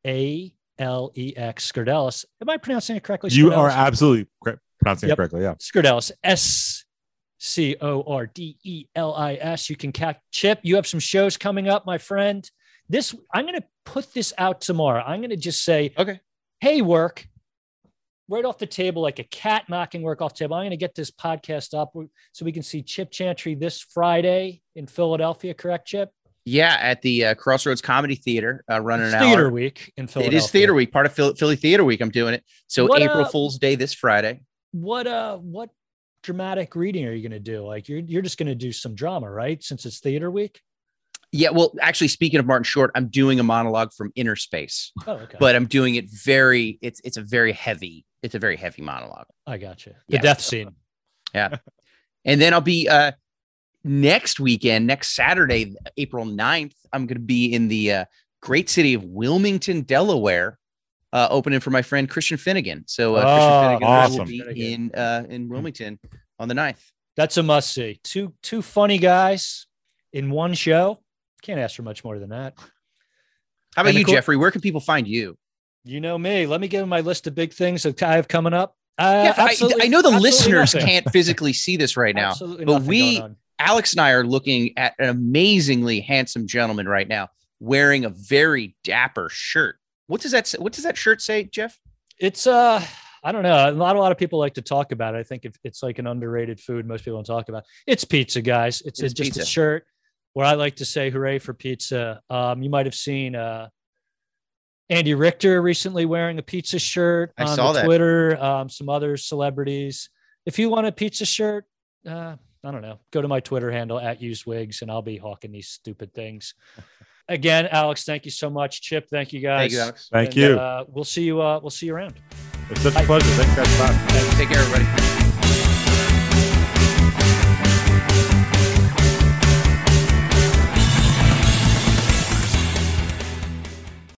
Speaker 2: A L E X Scordelis. Am I pronouncing it correctly?
Speaker 1: You are absolutely correct, pronouncing
Speaker 2: Yep.
Speaker 1: it correctly. Yeah.
Speaker 2: Scordelis. S C O R D E L I S. You can catch Chip. You have some shows coming up, my friend. This I'm going to put this out tomorrow. I'm going to just say,
Speaker 3: Okay.
Speaker 2: hey, work, right off the table, like a cat knocking work off the table. I'm going to get this podcast up so we can see Chip Chantry this Friday in Philadelphia. Correct, Chip?
Speaker 3: Yeah, at the uh, Crossroads Comedy Theater, uh, running
Speaker 2: It's
Speaker 3: an
Speaker 2: Theater
Speaker 3: hour.
Speaker 2: Week in Philadelphia.
Speaker 3: It is Theater Week, part of Philly, Philly Theater Week. I'm doing it. So
Speaker 2: What,
Speaker 3: April
Speaker 2: uh,
Speaker 3: Fool's Day this Friday.
Speaker 2: What uh, what dramatic reading are you going to do? Like you're you're just going to do some drama, right? Since it's Theater Week.
Speaker 3: Yeah, well, actually, speaking of Martin Short, I'm doing a monologue from Innerspace,
Speaker 2: Oh, okay.
Speaker 3: but I'm doing it very. It's it's a very heavy. It's a very heavy monologue.
Speaker 2: I got you. The
Speaker 3: Yeah.
Speaker 2: death scene. Yeah.
Speaker 3: and then I'll be uh next weekend, next Saturday, April 9th, I'm going to be in the uh, great city of Wilmington, Delaware, uh, opening for my friend Christian Finnegan. So uh,
Speaker 2: Oh,
Speaker 3: Christian Finnegan I will be
Speaker 2: Finnegan.
Speaker 3: in uh, in Wilmington on the 9th.
Speaker 2: That's a must see. Two two funny guys in one show. Can't ask for much more than that.
Speaker 3: How about you, Jeffrey? Where can people find you?
Speaker 2: You know me. Let me give them my list of big things that I have coming up. Uh,
Speaker 3: Yeah, I, I know the listeners
Speaker 2: nothing.
Speaker 3: can't physically see this right now.
Speaker 2: Absolutely
Speaker 3: but we- Alex and I are looking at an amazingly handsome gentleman right now wearing a very dapper shirt. What does that say? What does that shirt say, Jeff?
Speaker 2: It's uh I don't know. Not a lot of people like to talk about it. I think if it's like an underrated food, most people don't talk about. It's pizza, guys. It's,
Speaker 3: It's
Speaker 2: just
Speaker 3: pizza.
Speaker 2: a shirt where I like to say hooray for pizza. Um, you might have seen uh Andy Richter recently wearing a pizza shirt
Speaker 3: I
Speaker 2: on
Speaker 3: saw that.
Speaker 2: Twitter. Um, some other celebrities. If you want a pizza shirt, uh, I don't know. Go to my Twitter handle at usewigs, and I'll be hawking these stupid things. Again, Alex, thank you so much. Chip, thank you guys.
Speaker 3: Thank you, Alex.
Speaker 1: Thank
Speaker 2: And,
Speaker 1: you.
Speaker 2: Uh, we'll see you. Uh, we'll see you around.
Speaker 1: it's such a pleasure. Thanks, guys. Bye.
Speaker 3: Take care, everybody.